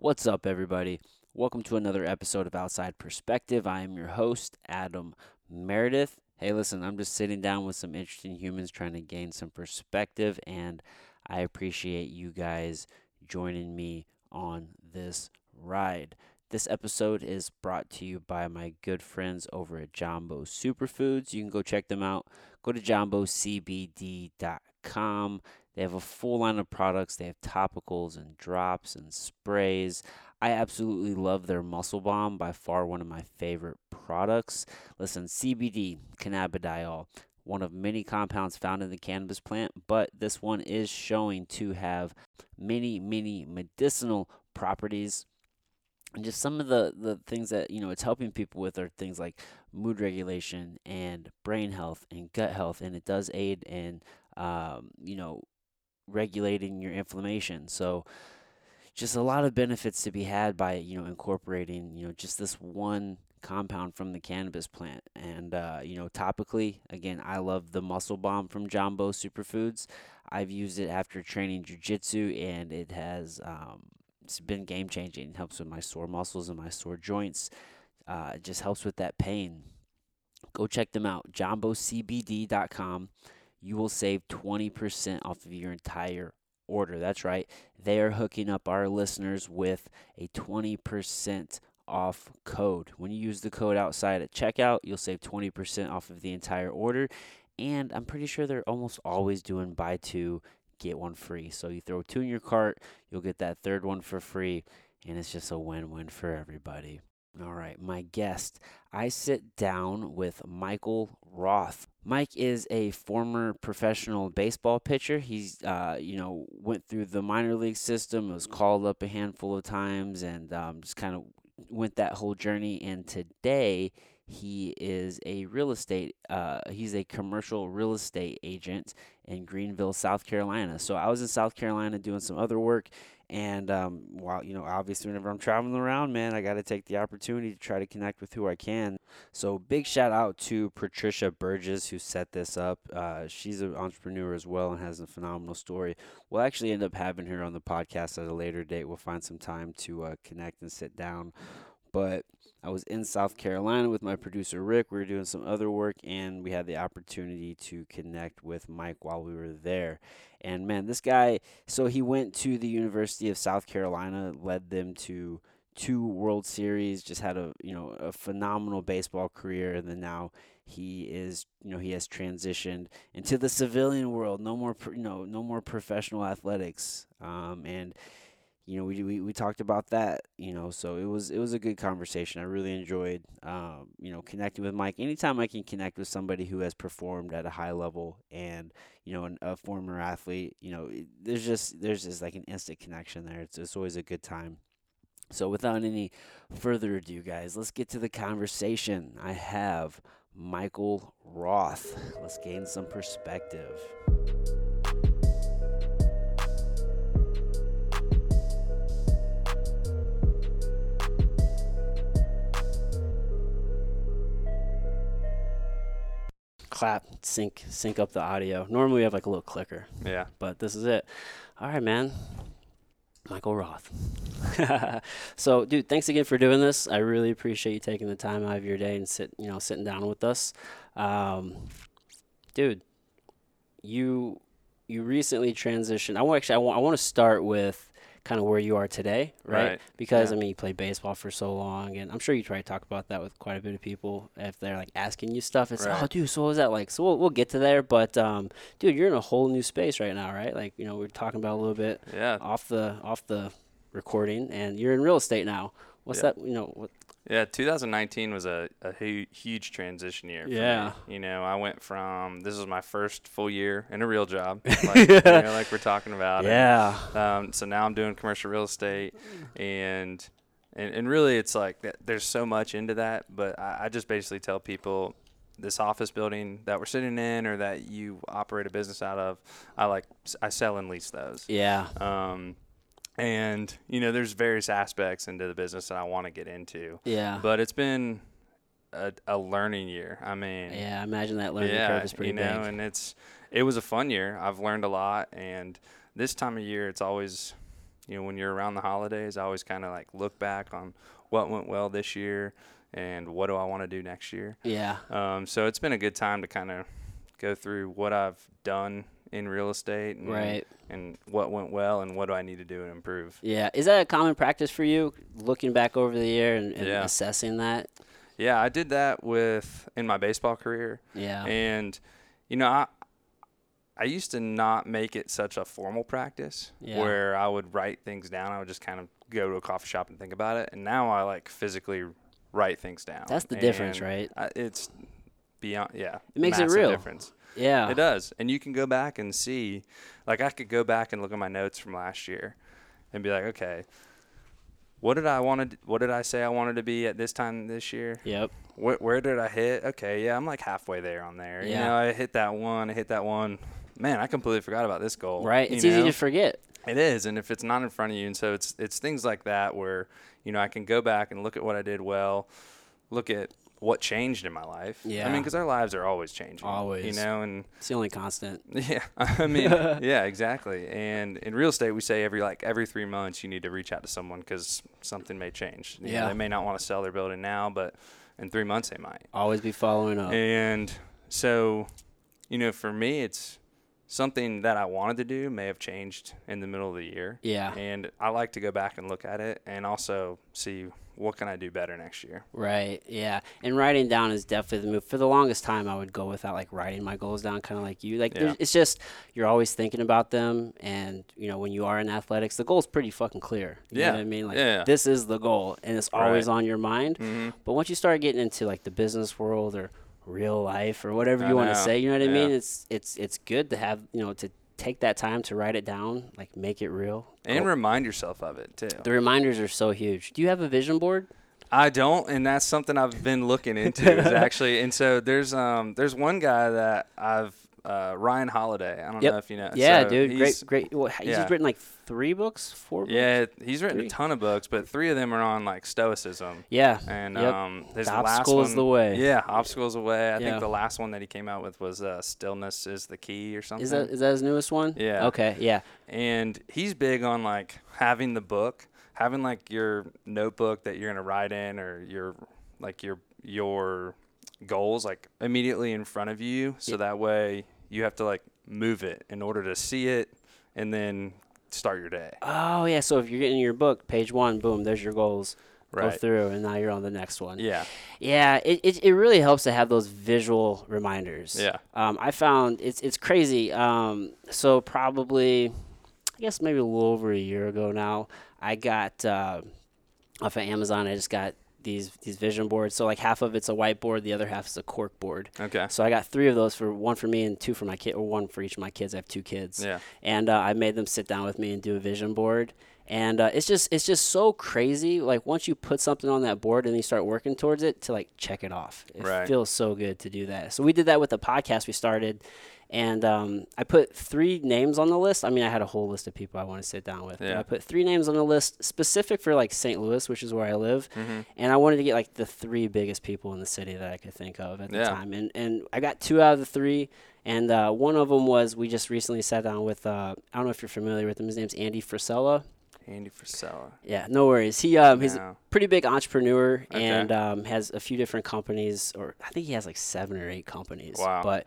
What's up, everybody? Welcome to another episode of Outside Perspective. I am your host, Adam Meredith. Hey, listen, I'm just sitting down with some interesting humans trying to gain some perspective, and I appreciate you guys joining me on this ride. This episode is brought to you by my good friends over at Jambo Superfoods. You can go check them out. Go to jambocbd.com. They have a full line of products. They have topicals and drops and sprays. I absolutely love their Muscle Bomb, by far one of my favorite products. Listen, CBD, cannabidiol, one of many compounds found in the cannabis plant, but this one is showing to have many, many medicinal properties. And just some of the, the things that you know it's helping people with are things like mood regulation and brain health and gut health, and it does aid in um, you know regulating your inflammation. So just a lot of benefits to be had by you know incorporating you know just this one compound from the cannabis plant. And uh, you know topically again i love the muscle bomb from jambo superfoods. I've used it after training jiu-jitsu and it has um, it's been game changing it helps with my sore muscles and my sore joints. Uh, it just helps with that pain. Go check them out jambocbd.com you will save 20% off of your entire order. That's right. They are hooking up our listeners with a 20% off code. When you use the code outside at checkout, you'll save 20% off of the entire order. And I'm pretty sure they're almost always doing buy two, get one free. So you throw two in your cart, you'll get that third one for free. And it's just a win win for everybody. All right, my guest. I sit down with Michael Roth. Mike is a former professional baseball pitcher. He's, uh, you know, went through the minor league system, was called up a handful of times, and um, just kind of went that whole journey. And today, he is a real estate. Uh, he's a commercial real estate agent in Greenville, South Carolina. So I was in South Carolina doing some other work, and um, while you know, obviously, whenever I'm traveling around, man, I got to take the opportunity to try to connect with who I can. So big shout out to Patricia Burgess who set this up. Uh, she's an entrepreneur as well and has a phenomenal story. We'll actually end up having her on the podcast at a later date. We'll find some time to uh, connect and sit down. But I was in South Carolina with my producer Rick. We were doing some other work, and we had the opportunity to connect with Mike while we were there. And man, this guy, so he went to the University of South Carolina, led them to two World Series, just had a you know a phenomenal baseball career, and then now he is you know he has transitioned into the civilian world. No more you know no more professional athletics, um, and you know, we, we, we talked about that, you know, so it was it was a good conversation. I really enjoyed, um, you know, connecting with Mike. Anytime I can connect with somebody who has performed at a high level and you know, an, a former athlete, you know, there's just there's just like an instant connection there. It's it's always a good time. So without any further ado, guys, let's get to the conversation. I have Michael Roth. Let's gain some perspective. Clap, sync, sync up the audio. Normally we have like a little clicker. Yeah. But this is it. All right, man. Michael Roth. so, dude, thanks again for doing this. I really appreciate you taking the time out of your day and sit, you know, sitting down with us. Um, dude, you you recently transitioned. I want actually I want I want to start with kind of where you are today, right? Right. Because Yeah. I mean, you played baseball for so long, and I'm sure you try to talk about that with quite a bit of people if they're like asking you stuff. It's oh, Right. dude, so what was that like? So we'll, we'll get to there, but um, dude, you're in a whole new space right now, right? Like you know, we are talking about a little bit Yeah. off the off the recording, and you're in real estate now. What's Yeah. that? You know, what, Yeah. 2019 was a, a hu- huge transition year. For Yeah. Me. You know, I went from this was my first full year in a real job, like, you know, like we're talking about. and, yeah, um, so now I'm doing commercial real estate, and and, and really it's like that, there's so much into that. But I, I just basically tell people this office building that we're sitting in or that you operate a business out of, I like I sell and lease those. yeah, Um, and you know, there's various aspects into the business that I want to get into, yeah, but it's been a, a learning year. I mean, yeah. I imagine that learning yeah, curve is pretty you know, big. and it's it was a fun year. I've learned a lot, and this time of year, it's always you know, when you're around the holidays, I always kind of like look back on what went well this year and what do I want to do next year. Yeah. Um, so it's been a good time to kind of go through what I've done in real estate and, Right. and what went well and what do I need to do and improve. Yeah. Is that a common practice for you, looking back over the year and, and Yeah. assessing that? Yeah, I did that with in my baseball career. Yeah. And you know, I I used to not make it such a formal practice Yeah. where I would write things down. I would just kind of go to a coffee shop and think about it. And now I like physically write things down. That's the difference, right? I, it's beyond yeah. It makes it real. Difference. Yeah. It does. And you can go back and see like I could go back and look at my notes from last year and be like, okay, what did I want to what did I say I wanted to be at this time this year? Yep. where, where did I hit? Okay, yeah, I'm like halfway there on there. You Yeah. know, I hit that one, I hit that one. Man, I completely forgot about this goal. Right. you It's easy know? to forget. It is, and if it's not in front of you, and so it's it's things like that where you know I can go back and look at what I did well, look at what changed in my life. Yeah. I mean, because our lives are always changing. Always. You know, and It's the only constant. yeah, I mean, yeah, exactly. And in real estate, we say every like every three months you need to reach out to someone because something may change. You know, Yeah. they may not want to sell their building now, but in three months they might. Always be following up. And so, you know, for me, it's something that I wanted to do may have changed in the middle of the year. Yeah. And I like to go back and look at it and also see what can I do better next year. Right. Yeah. And writing down is definitely the move. For the longest time, I would go without like writing my goals down, kind of like you. Like Yeah. it's just you're always thinking about them, and you know when you are in athletics, the goal's pretty fucking clear. You Yeah. Know what I mean, like Yeah. this is the goal, and it's always Right. on your mind. Mm-hmm. But once you start getting into like the business world or real life or whatever I you want to say, you know what I Yeah. mean? It's it's it's good to have you know to take that time to write it down, like make it real. And Go- remind yourself of it too. the reminders are so huge. Do you have a vision board? I don't, and that's something I've been looking into. is actually, and so there's um there's one guy that I've uh, Ryan Holiday. I don't Yep. know if you know. Yeah, So dude, great, great. Well, he's yeah. written like three books, four. books? Yeah, he's written Three. a ton of books, but three of them are on like stoicism. yeah, And Yep. um, his The last obstacle is the way. Yeah, obstacles away. I Yeah. think the last one that he came out with was uh, "Stillness is the key" or something. Is that is that his newest one? Yeah. Okay. Yeah. and he's big on like having the book, having like your notebook that you're gonna write in, or your like your your goals like immediately in front of you, so Yeah. that way you have to like move it in order to see it, and then start your day. Oh yeah. So if you're getting your book, page one, boom, there's your goals. Go through, and now you're on the next one. Yeah. Yeah, it, it, it really helps to have those visual reminders. Yeah. Um, I found it's it's crazy. Um, so probably, I guess maybe a little over a year ago now, I got uh, off of Amazon. I just got these these vision boards. So like half of it's a whiteboard, the other half is a cork board. Okay. So I got three of those for one for me and two for my kid, or one for each of my kids. I have two kids Yeah. and uh, I made them sit down with me and do a vision board. And uh, it's just it's just so crazy. Like once you put something on that board and you start working towards it, to like check it off. It Right. feels so good to do that. So we did that with the podcast we started, and um, I put three names on the list. I mean, I had a whole list of people I want to sit down with. but Yeah. I put three names on the list specific for like St. Louis, which is where I live, Mm-hmm. and I wanted to get like the three biggest people in the city that I could think of at the Yeah. time. And and I got two out of the three. And uh, one of them was we just recently sat down with uh, I don't know if you're familiar with him. His name's Andy Frisella. Andy Frisella. Yeah, no worries. He um he's a pretty big entrepreneur Okay. and um, has a few different companies, or I think he has like seven or eight companies. Wow. But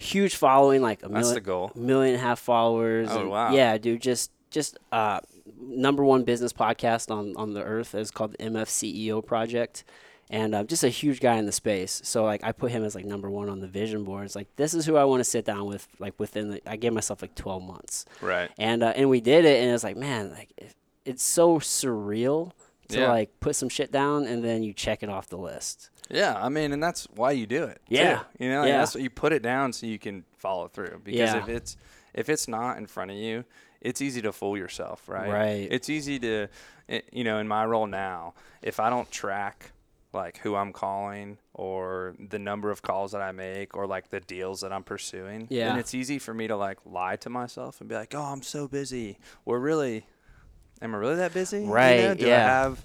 huge following, like a That's million, the goal. million and a half followers. Oh, and wow. Yeah, dude, just just uh, number one business podcast on on the earth. is called the MFCEO Project. And uh, just a huge guy in the space. So like I put him as like number one on the vision board. It's like this is who I want to sit down with. Like within the, I gave myself like 12 months Right. and uh, and we did it and it's like man like it, it's so surreal to Yeah. like put some shit down and then you check it off the list Yeah, I mean, and that's why you do it. too. Yeah. you know, Yeah. that's what you put it down so you can follow through. Because Yeah. if it's if it's not in front of you, it's easy to fool yourself, right? Right. It's easy to, you know, in my role now, if I don't track like who I'm calling or the number of calls that I make or like the deals that I'm pursuing, Yeah. then it's easy for me to like lie to myself and be like, "Oh, I'm so busy." We're really, am I really that busy? You know, Right, Do I yeah. have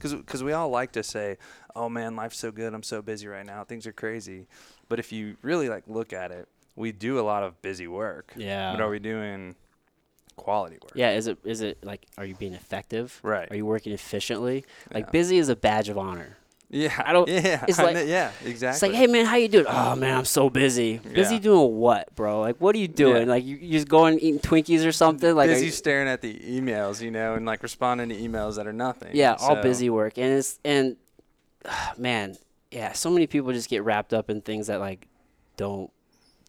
because we all like to say, "Oh man, life's so good. I'm so busy right now. Things are crazy." But if you really like look at it, we do a lot of busy work. Yeah. But are we doing quality work. Yeah, is it is it like are you being effective? Right. Are you working efficiently? Like Yeah. busy is a badge of honor. Yeah. I don't- Yeah. it's I like- know- yeah. Exactly. It's like, hey man, how you doing? Oh man, I'm so busy. Busy doing what, bro? Like, what are you doing? Yeah. Like, you, you just going eating Twinkies or something? Like, are busy you- staring at the emails, you know, and like responding to emails that are nothing. yeah, all busy work, and it's and man, yeah, so many people just get wrapped up in things that like don't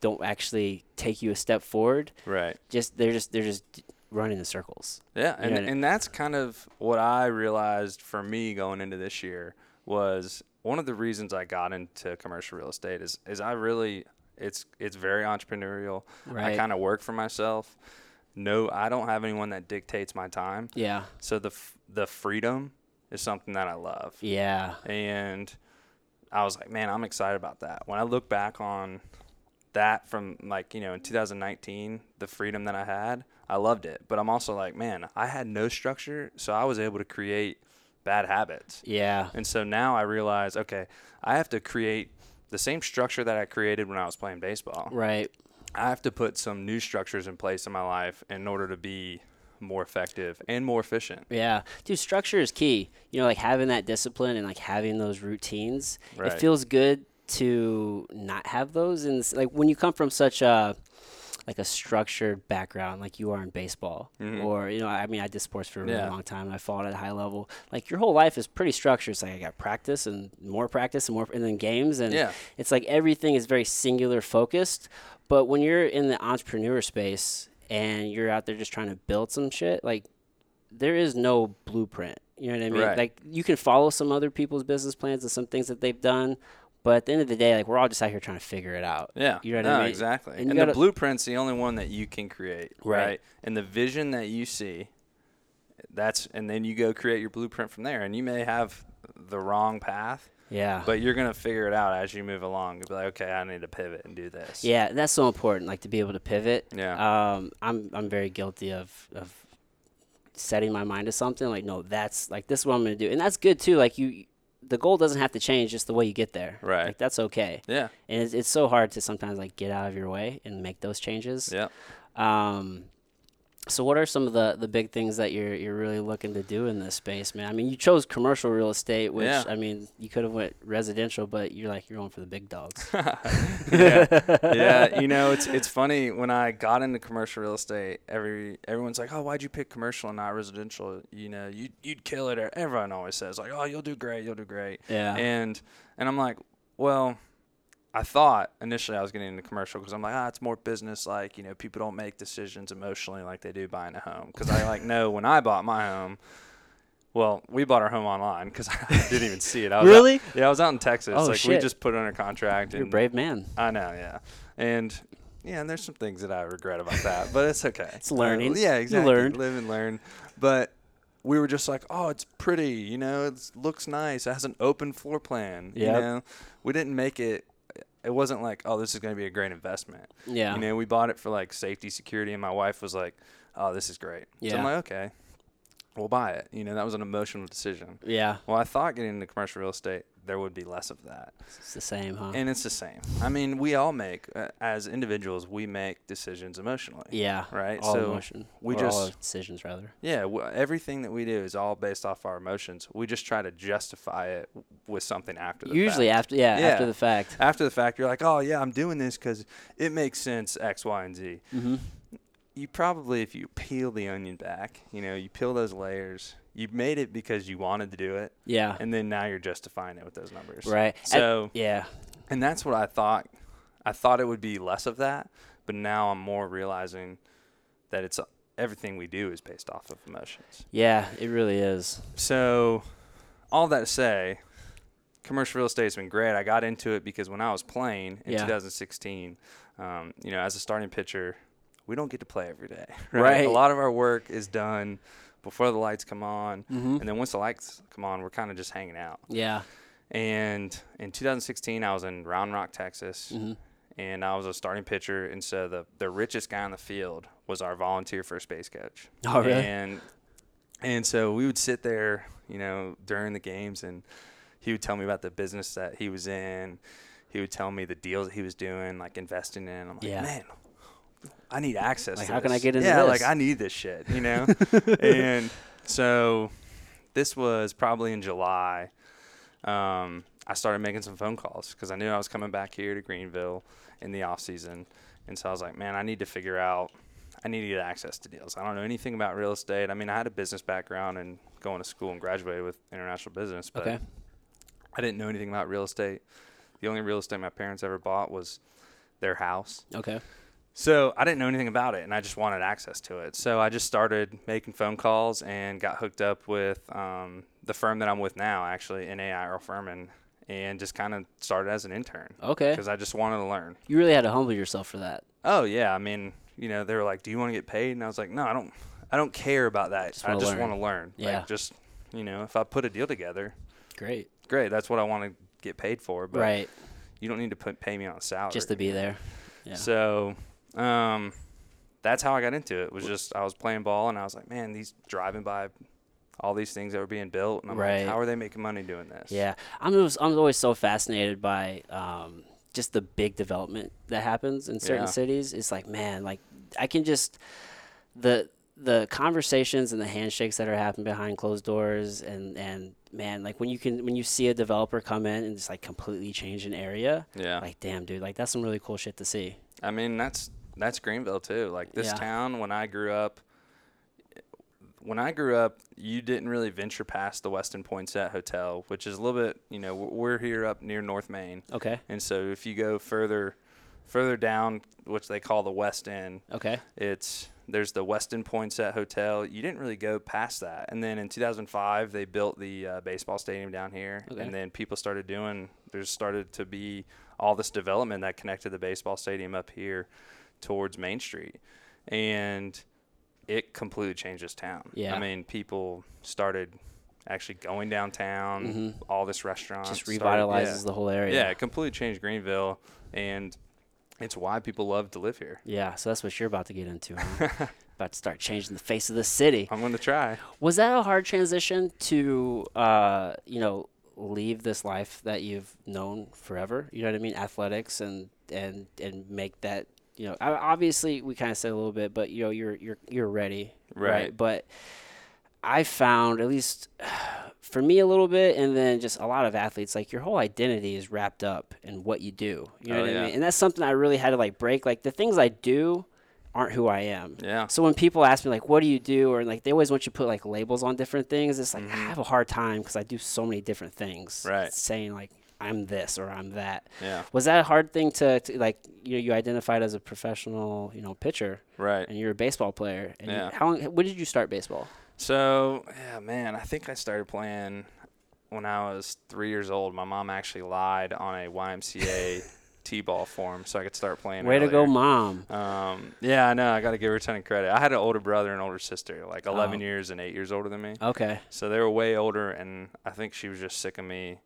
don't actually take you a step forward. Right. Just they're just they're just running in circles. Yeah, and know, and- and that's kind of what I realized for me going into this year was one of the reasons I got into commercial real estate is is I really it's it's very entrepreneurial. Right. I kind of work for myself. No, I don't have anyone that dictates my time. Yeah, So the f- the freedom is something that I love. yeah, and I was like, man, I'm excited about that. When I look back on that from like, you know, in 2019, the freedom that I had, I loved it. But I'm also like, man, I had no structure, so I was able to create bad habits. yeah, And so now I realize, okay, I have to create the same structure that I created when I was playing baseball. right. I have to put some new structures in place in my life in order to be more effective and more efficient. Yeah, dude, structure is key. You know, like having that discipline and like having those routines. Right. It feels good to not have those, and like when you come from such a like a structured background, like you are in baseball, Mhm. or you know, I mean, I did sports for a really Yeah. long time, and I fought at a high level. Like your whole life is pretty structured. It's like I got practice and more practice and more, and then games, and Yeah. it's like everything is very singular focused. But when you're in the entrepreneur space and you're out there just trying to build some shit, like there is no blueprint. You know what I mean? Right. Like you can follow some other people's business plans and some things that they've done, but at the end of the day, like we're all just out here trying to figure it out. Yeah, You know what no, I mean? exactly. And And, the blueprint's the only one that you can create, Right. right. And the vision that you see, that's and then you go create your blueprint from there. And you may have the wrong path, Yeah. but you're gonna figure it out as you move along. You'll be like, okay, I need to pivot and do this. yeah, that's so important. Like to be able to pivot. Yeah. Um, I'm I'm very guilty of of setting my mind to something. Like no, that's like this is what I'm gonna do, and that's good too. Like you, the goal doesn't have to change just the way you get there. Right. Like that's okay. Yeah. And it's, it's so hard to sometimes like get out of your way and make those changes. Yeah. Um, so what are some of the, the big things that you're you're really looking to do in this space, man? I mean, you chose commercial real estate, which Yeah. I mean, you could have went residential, but you're like you're going for the big dogs. yeah, yeah. You know, it's it's funny when I got into commercial real estate. Every everyone's like, "Oh, why'd you pick commercial and not residential?" You know, you you'd kill it. Everyone always says like, "Oh, you'll do great. You'll do great." Yeah. And and I'm like, well, I thought initially I was getting into commercial because I'm like, ah, it's more business like. You know, people don't make decisions emotionally like they do buying a home. Because I like know when I bought my home. Well, we bought our home online because I didn't even see it. I was out- Really? yeah, I was out in Texas. Oh, like we just put it under contract. you're a brave man. I know, yeah. And yeah, and there's some things that I regret about that, but it's okay. It's learning. Uh, yeah, You exactly. learned. Live and learn. But we were just like, oh, it's pretty. You know, it looks nice. It has an open floor plan. You know, we didn't make it. It wasn't like, oh, this is going to be a great investment. Yeah. You know, we bought it for like safety, security, and my wife was like, oh, this is great. So Yeah. I'm like, okay, we'll buy it. You know, that was an emotional decision. yeah. Well, I thought getting into commercial real estate, there would be less of that. It's the same, huh? And it's the same. I mean, we all make, uh, as individuals, we make decisions emotionally. yeah. Right? All So emotion. we or all just- decisions rather. Yeah, w- everything that we do is all based off our emotions. We just try to justify it w- with something after the fact. Usually fact. after yeah, after the fact. After the fact, you're like, oh, yeah, I'm doing this because it makes sense, X, Y, and Z. Mm-hmm. You probably, if you peel the onion back, you know, you peel those layers, you made it because you wanted to do it, Yeah. and then now you're justifying it with those numbers. Right. At- So, yeah. and that's what I thought. I thought it would be less of that, but now I'm more realizing that it's everything we do is based off of emotions. Yeah, it really is. So, all that to say, commercial real estate's been great. I got into it because when I was playing in Yeah. 2016, um, you know, as a starting pitcher, we don't get to play every day. Right. A lot of our work is done before the lights come on, Mm-hmm. and then once the lights come on, we're kind of just hanging out. Yeah. And in 2016, I was in Round Rock, Texas, Mm-hmm. and I was a starting pitcher. And so the the richest guy on the field was our volunteer first base coach. Oh, really? And and so we would sit there, you know, during the games, and he would tell me about the business that he was in. He would tell me the deals that he was doing, like investing in. I'm like, Yeah. man, I need access. Like, to how can I get into this? Yeah, this? like I need this shit, you know. and so, this was probably in July. Um, I started making some phone calls because I knew I was coming back here to Greenville in the off season, and so I was like, man, I need to figure out. I need to get access to deals. I don't know anything about real estate. I mean, I had a business background and going to school and graduated with international business, but Okay. I didn't know anything about real estate. The only real estate my parents ever bought was their house. Okay. So I didn't know anything about it, and I just wanted access to it. So I just started making phone calls and got hooked up with um, the firm that I'm with now, actually, NAI Earl Furman, and just kind of started as an intern Okay. because I just wanted to learn. You really had to humble yourself for that. Oh yeah, I mean, you know, they were like, "Do you want to get paid?" And I was like, "No, I don't. I don't care about that. Just I just want to learn. Yeah. Like, just you know, if I put a deal together, Great. great. That's what I want to get paid for. But right. you don't need to put pay me on a salary. Just to be there. Yeah. So, um, that's how I got into it. Was just I was playing ball and I was like, man, these driving by all these things that were being built, and I'm Right. like, how are they making money doing this? Yeah, I'm always, I'm always so fascinated by um, just the big development that happens in certain Yeah. cities. It's like, man, like I can just the the conversations and the handshakes that are happening behind closed doors, and and man, like when you can when you see a developer come in and just like completely change an area, Yeah. like damn, dude, like that's some really cool shit to see. I mean, that's that's Greenville too. Like this Yeah. town, when I grew up, when I grew up, you didn't really venture past the Westin Poinsett Hotel, which is a little bit, you know, we're here up near North Main, Okay, and so if you go further, further down, which they call the West End, okay, it's there's the Westin Poinsett Hotel. You didn't really go past that, and then in 2005 they built the uh, baseball stadium down here, Okay. and then people started doing. There's started to be all this development that connected the baseball stadium up here towards Main Street, and it completely changed this town. Yeah. I mean, people started actually going downtown. Mhm. All this restaurants just started- revitalizes yeah. the whole area. Yeah, it completely changed Greenville, and it's why people love to live here. Yeah, so that's what you're about to get into. Huh? about to start changing the face of the city. I'm going to try. Was that a hard transition to, uh, you know, leave this life that you've known forever? You know what I mean? Athletics and and and make that. You know, obviously we kind of said a little bit, but you know, you're you're you're ready, Right. But I found at least for me a little bit, and then just a lot of athletes, like your whole identity is wrapped up in what you do. You know Oh, what yeah. I mean? And that's something I really had to like break. Like the things I do aren't who I am. Yeah. So when people ask me like, "What do you do?" or like they always want you to put like labels on different things, it's like I have a hard time because I do so many different things. Mm-hmm. Right. Saying like I'm this or I'm that. Yeah. Was that a hard thing to, to like you know, you identified as a professional you know pitcher Right. and you're a baseball player and you, Yeah. how long, when did you start baseball? So, yeah, man, I think I started playing when I was three years old. My mom actually lied on a YMCA T-ball form so I could start playing. Way to go, mom. Um, yeah, I know. I got to give her a ton of credit. I had an older brother and older sister, like 11 Oh. years and eight years older than me. Okay. So they were way older, and I think she was just sick of me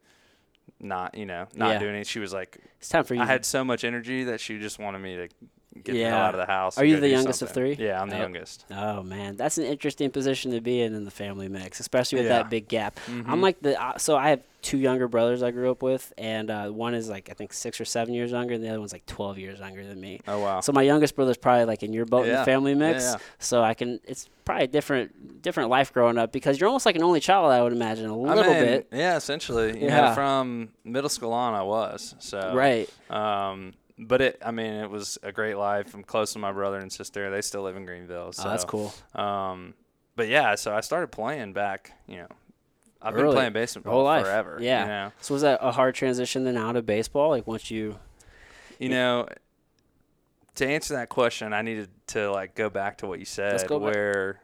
not, you know, not Yeah. doing it. She was like, It's time for you. I had so much energy that she just wanted me to get the hell Yeah. out of the house. Are you the youngest of three? Yeah, I'm the Oh. youngest. Oh man, that's an interesting position to be in in the family mix, especially with Yeah. that big gap. Mhm. I'm like the uh, so I have two younger brothers I grew up with, and uh, one is like I think six or seven years younger, and the other one's like 12 years younger than me. Oh wow. So my youngest brother's probably like in your boat in the family mix. yeah. So I can it's probably a different different life growing up because you're almost like an only child. I would imagine a little mean, bit. Yeah, essentially. Yeah. know, from middle school on, I was. So Right. Um, but it, I mean, it was a great life. I'm close to my brother and sister. They still live in Greenville. So oh, that's cool. Um, but yeah, so I started playing back. You know, I've been playing baseball whole life. forever. Yeah. You know, So was that a hard transition then out of baseball? Like once you you know. To answer that question, I needed to like go back to what you said, go back. where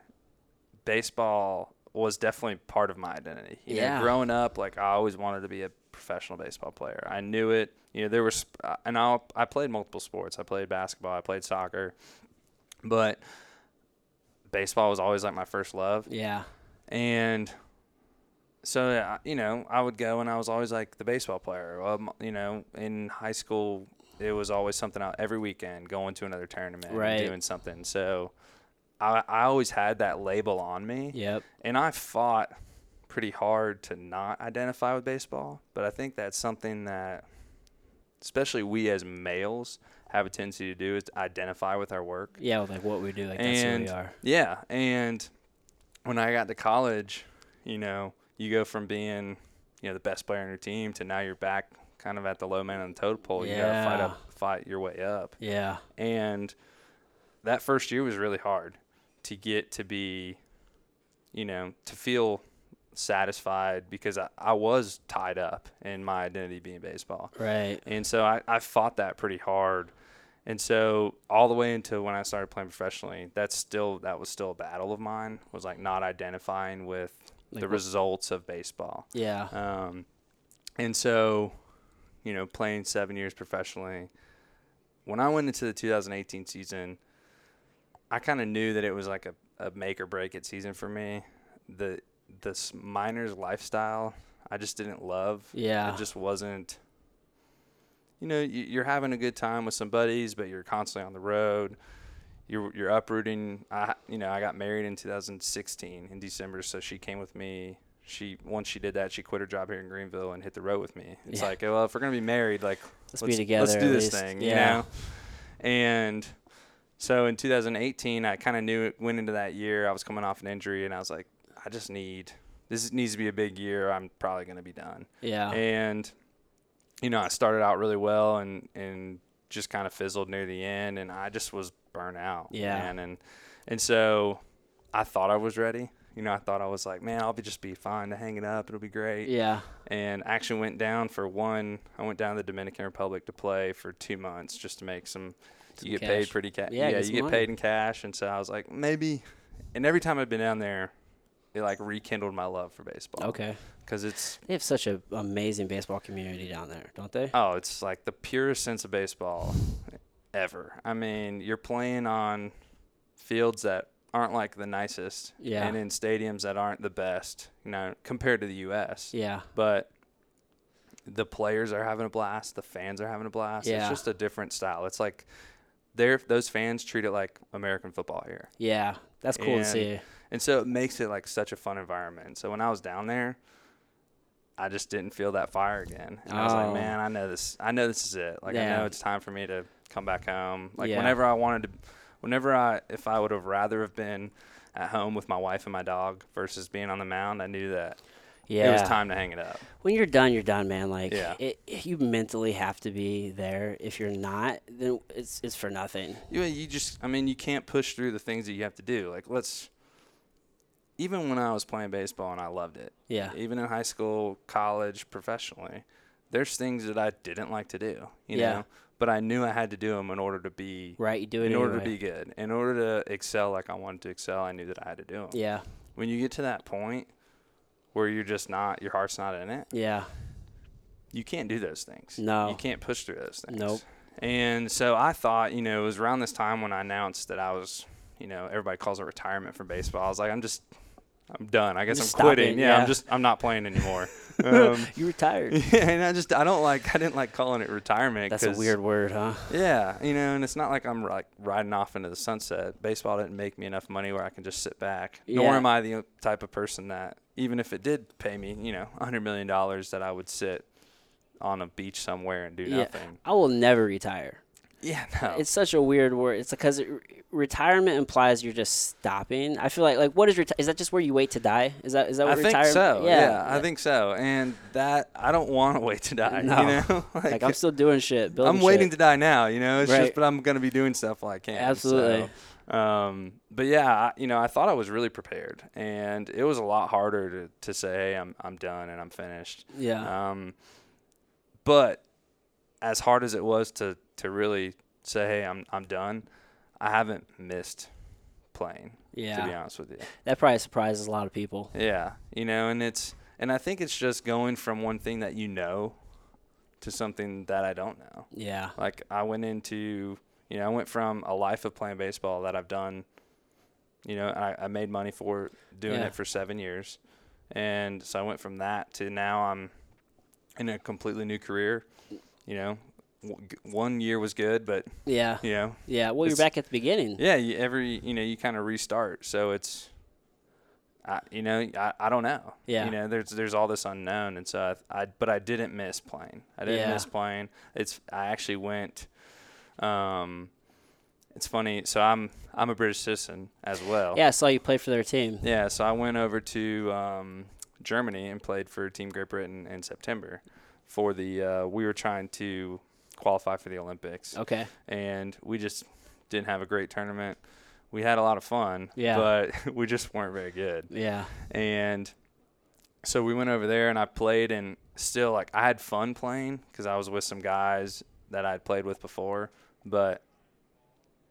baseball was definitely part of my identity. You know, Yeah. growing up, like I always wanted to be a professional baseball player. I knew it. You know, there was, uh, and I I played multiple sports. I played basketball. I played soccer, but baseball was always like my first love. yeah And so, uh, you know, I would go and I was always like the baseball player. Um, you know, in high school, it was always something out every weekend, going to another tournament, Right. doing something. So I, I always had that label on me. yep And I fought pretty hard to not identify with baseball. But I think that's something that, especially we as males, have a tendency to do is to identify with our work. Yeah, with like what we do, like that's who And- we are. Yeah, and when I got to college, you know, you go from being, you know, the best player on your team to now you're back kind of at the low man on the totem pole. You gotta fight Yeah. up, fight your way up. Yeah. And that first year was really hard to get to be, you know, to feel satisfied because I, I was tied up in my identity being baseball. Right. And so I, I fought that pretty hard. And so all the way until when I started playing professionally, that's still that was still a battle of mine. Was like not identifying with Like the what- results of baseball. Yeah. Um, and so, you know, playing seven years professionally, when I went into the 2018 season, I kind of knew that it was like a, a make or break it season for me. The the minors' lifestyle, I just didn't love. Yeah. It just wasn't. You know, you- you're having a good time with some buddies, but you're constantly on the road. You're you're uprooting. I you know I got married in 2016 in December, so she came with me. She once she did that, she quit her job here in Greenville and hit the road with me. It's Yeah. like, oh, well, if we're gonna be married, like Let's, be together. Let's do this least. thing, yeah. you know. And so in 2018, I kind of knew it went into that year. I was coming off an injury, and I was like, I just need this needs to be a big year. I'm probably gonna be done. Yeah. And you know, I started out really well, and and just kind of fizzled near the end, and I just was burnt out. Yeah. Man. And and so I thought I was ready. You know, I thought I was like, man, I'll be just be fine to hang it up. It'll be great yeah. and actually went down for one. I went down to the Dominican Republic to play for two months just to make some. Some you get cash. paid pretty cash. Yeah, Yeah, you get money. paid in cash, and so I was like, maybe. And every time I've been down there, it like rekindled my love for baseball. Okay. Because it's They have such an amazing baseball community down there, don't they? oh, it's like the purest sense of baseball ever. I mean, you're playing on fields that aren't like the nicest, Yeah. and in stadiums that aren't the best, you know, compared to the U.S. Yeah. but the players are having a blast. The fans are having a blast. Yeah. It's just a different style. It's like they're those fans treat it like American football here, Yeah. That's cool And- to see. And so it makes it like such a fun environment. So when I was down there, I just didn't feel that fire again, and I was Oh. like, man, I know this. I know this is it. Like I know it's time for me to come back home. Like Yeah. whenever I wanted to, whenever I if I would have rather have been at home with my wife and my dog versus being on the mound, I knew that Yeah. it was time to hang it up. When you're done, you're done, man. Like, Yeah. it, you mentally have to be there. If you're not, then it's it's for nothing. You you just I mean you can't push through the things that you have to do. Like let's even when I was playing baseball and I loved it. Yeah. Even in high school, college, professionally, there's things that I didn't like to do, you Yeah. know, but I knew I had to do them in order to be Right. You do it in order to be good. In order to excel like I wanted to excel, I knew that I had to do them. Yeah. When you get to that point where you're just not your heart's not in it, Yeah. you can't do those things. No. You can't push through those things. Nope. And so I thought, you know, it was around this time when I announced that I was, you know, everybody calls it retirement from baseball. I was like, I'm just, I'm done. I guess I'm quitting. Yeah, yeah. I'm just, I'm not playing anymore. um, You retired. Yeah, and I just, I don't like, I didn't like calling it retirement. That's a weird word, huh? Yeah, you know, and it's not like I'm like riding off into the sunset. Baseball didn't make me enough money where I can just sit back. Nor am I the type of person that, even if it did pay me, you know, a hundred million dollars, that I would sit on a beach somewhere and do Yeah. nothing. I will never retire. Yeah, no. It's such a weird word. It's because it, retirement implies you're just stopping. I feel like like what is reti- is that just where you wait to die? Is that is that I what think retirement? so. Yeah, I think so. And that I don't want to wait to die. No. You know, Like I'm still doing shit. I'm waiting shit. to die now. You know, it's Right. just, but I'm gonna be doing stuff while I can. Absolutely. So, um, but yeah, I, you know, I thought I was really prepared, and it was a lot harder to, to say, hey, I'm I'm done and I'm finished. Yeah. Um, but as hard as it was to to really say, hey, I'm I'm done, I haven't missed playing. Yeah. To be honest with you. That probably surprises a lot of people. Yeah, you know, and it's and I think it's just going from one thing that you know to something that I don't know. Yeah. Like I went into, you know, I went from a life of playing baseball that I've done, you know, I, I made money for doing Yeah. it for seven years, and so I went from that to now I'm in a completely new career. You know, one year was good, but Yeah. you know, Yeah. Well, you're back at the beginning. yeah, you, every you know you kind of restart. So it's, I, you know, I, I don't know. Yeah. You know, there's there's all this unknown, and so I, I but I didn't miss playing. I didn't Yeah. miss playing. It's I actually went. Um, it's funny. So I'm I'm a British citizen as well. Yeah, I saw you play for their team. Yeah. So I went over to um, Germany and played for Team Great Britain in September. For the uh, we were trying to qualify for the Olympics, Okay. and we just didn't have a great tournament. We had a lot of fun, Yeah. but we just weren't very good. Yeah. And so we went over there and I played and still like I had fun playing because I was with some guys that I'd played with before, but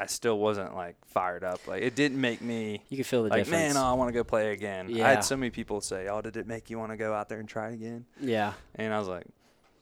I still wasn't like fired up. Like it didn't make me You could feel the like, difference. man, oh, I want to go play again. Yeah. I had so many people say, "Oh, did it make you want to go out there and try it again?" yeah. And I was like,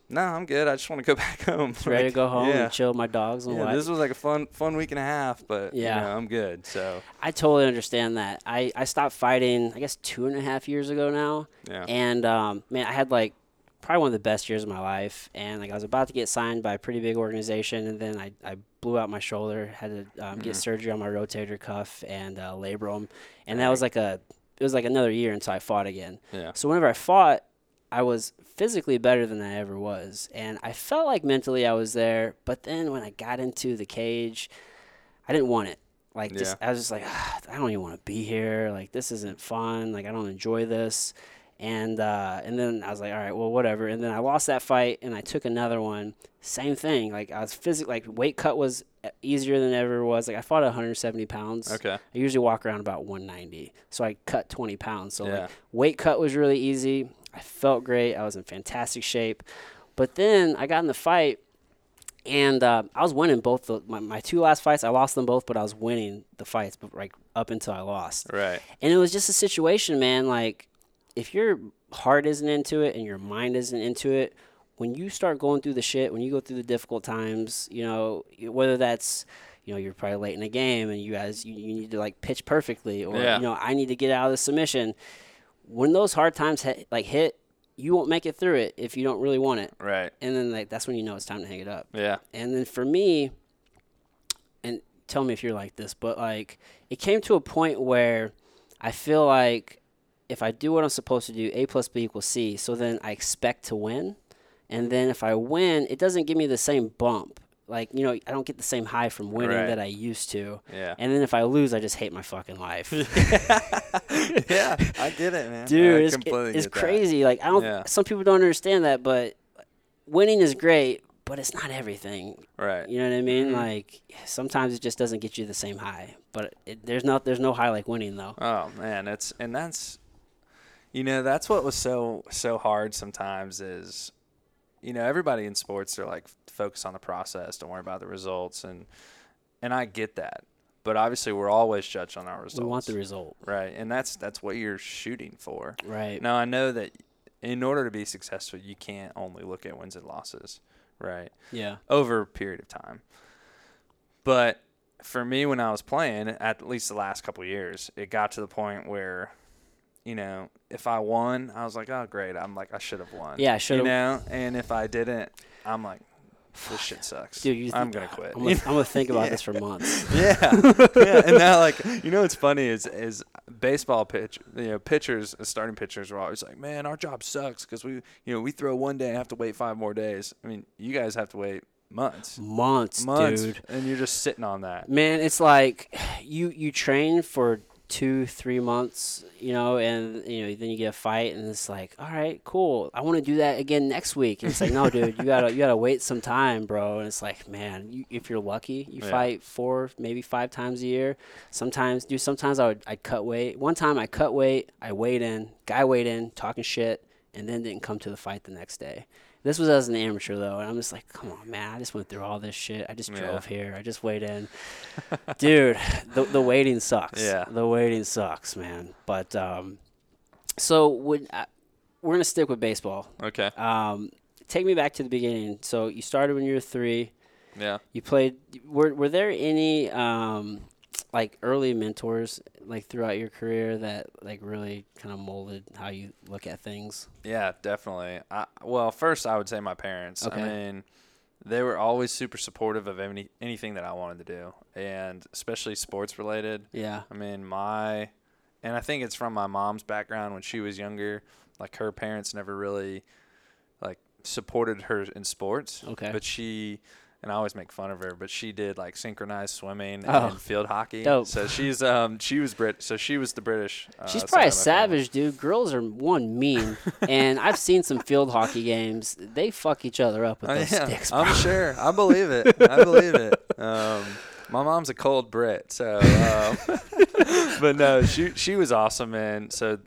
"No, I'm good. I just want to go back home." Ready to go home Yeah. and chill with my dogs and Yeah, this was like a fun, fun week and a half, but Yeah. you know, I'm good. So I totally understand that. I, I stopped fighting, I guess, two and a half years ago now. yeah, And um, man, I had like probably one of the best years of my life. And like I was about to get signed by a pretty big organization, and then I, I blew out my shoulder, had to um, get Mhm. surgery on my rotator cuff and uh, labrum, and that was like a it was like another year until I fought again. yeah, So whenever I fought, I was physically better than I ever was, and I felt like mentally I was there. But then when I got into the cage, I didn't want it. Like just I was just like, "Ah, I don't even want to be here. Like this isn't fun. Like I don't enjoy this. And uh, and then I was like, all right, well, whatever. And then I lost that fight, and I took another one. Same thing. Like I was physically like weight cut was uh, easier than it ever was. Like I fought at 170 pounds. okay, I usually walk around about 190, so I cut 20 pounds. So Yeah. like weight cut was really easy. I felt great. I was in fantastic shape. But then I got in the fight, and uh, I was winning both the, my, my two last fights. I lost them both, but I was winning the fights, but like up until I lost. right, And it was just a situation, man. Like if your heart isn't into it and your mind isn't into it, when you start going through the shit, when you go through the difficult times, you know, whether that's you know, you're probably late in a game and you guys you, you need to like pitch perfectly or Yeah. you know, I need to get out of the submission. When those hard times hit, like hit, you won't make it through it if you don't really want it. right, And then like that's when you know it's time to hang it up. yeah, And then for me, and tell me if you're like this, but like it came to a point where I feel like if I do what I'm supposed to do, A plus B equals C, so then I expect to win. And then if I win, it doesn't give me the same bump. Like, you know, I don't get the same high from winning Right. that I used to. yeah. And then if I lose, I just hate my fucking life. yeah, I get it, man. Dude, it's, completely it's get that. crazy. Like, I don't, Yeah. some people don't understand that, but winning is great, but it's not everything. Right. You know what I mean? Mhm. Like sometimes it just doesn't get you the same high. But it, there's no there's no high like winning though. Oh man, it's and that's you know that's what was so so hard sometimes is you know everybody in sports they're like focus on the process, don't worry about the results, and and I get that, but obviously we're always judged on our results. We want the result, right, and that's that's what you're shooting for. right? Now I know that in order to be successful, you can't only look at wins and losses, right? Yeah, over a period of time. But for me, when I was playing, at least the last couple of years, it got to the point where, you know, if I won, I was like, oh, great. I'm like, I should have won. Yeah, I should've- You know, and if I didn't, I'm like, this shit sucks. dude, I'm gonna quit. I'm gonna, I'm gonna think about this for months. yeah, yeah, and now like you know what's funny is is baseball pitch you know pitchers starting pitchers are always like man our job sucks because we you know we throw one day and have to wait five more days. I mean you guys have to wait months, Months, months, dude. and you're just sitting on that. Man, it's like you you train for two three months, you know, and you know then you get a fight, and it's like, all right, cool. I want to do that again next week. And it's like, no, dude, you gotta you gotta wait some time, bro. And it's like, man, you, if you're lucky, you Yeah. fight four maybe five times a year. Sometimes, dude, sometimes I would I'd cut weight. One time I cut weight, I weighed in, guy weighed in, talking shit, and then didn't come to the fight the next day. This was as an amateur though, and I'm just like, come on, man! I just went through all this shit. I just Yeah. drove here. I just weighed in, dude. The the waiting sucks. Yeah. the waiting sucks, man. But um, so would uh, we're gonna stick with baseball. Okay. Um, take me back to the beginning. So you started when you were three. Yeah. You played. Were were there any um, like early mentors like throughout your career that like really kind of molded how you look at things? Yeah, definitely. I, well, first I would say my parents. Okay. I mean, they were always super supportive of any anything that I wanted to do, and especially sports related. Yeah. I mean, my, and I think it's from my mom's background when she was younger. Like her parents never really, like, supported her in sports. Okay. But she, and I always make fun of her, but she did like synchronized swimming Oh. and field hockey. Dope. So she's um she was Brit. So she was the British. Uh, She's probably a my family. savage, dude. Girls are one mean, and I've seen some field hockey games. They fuck each other up with Oh, those yeah, sticks. Bro. I'm sure. I believe it. I believe it. Um, my mom's a cold Brit, so. Um, but no, she she was awesome, and so.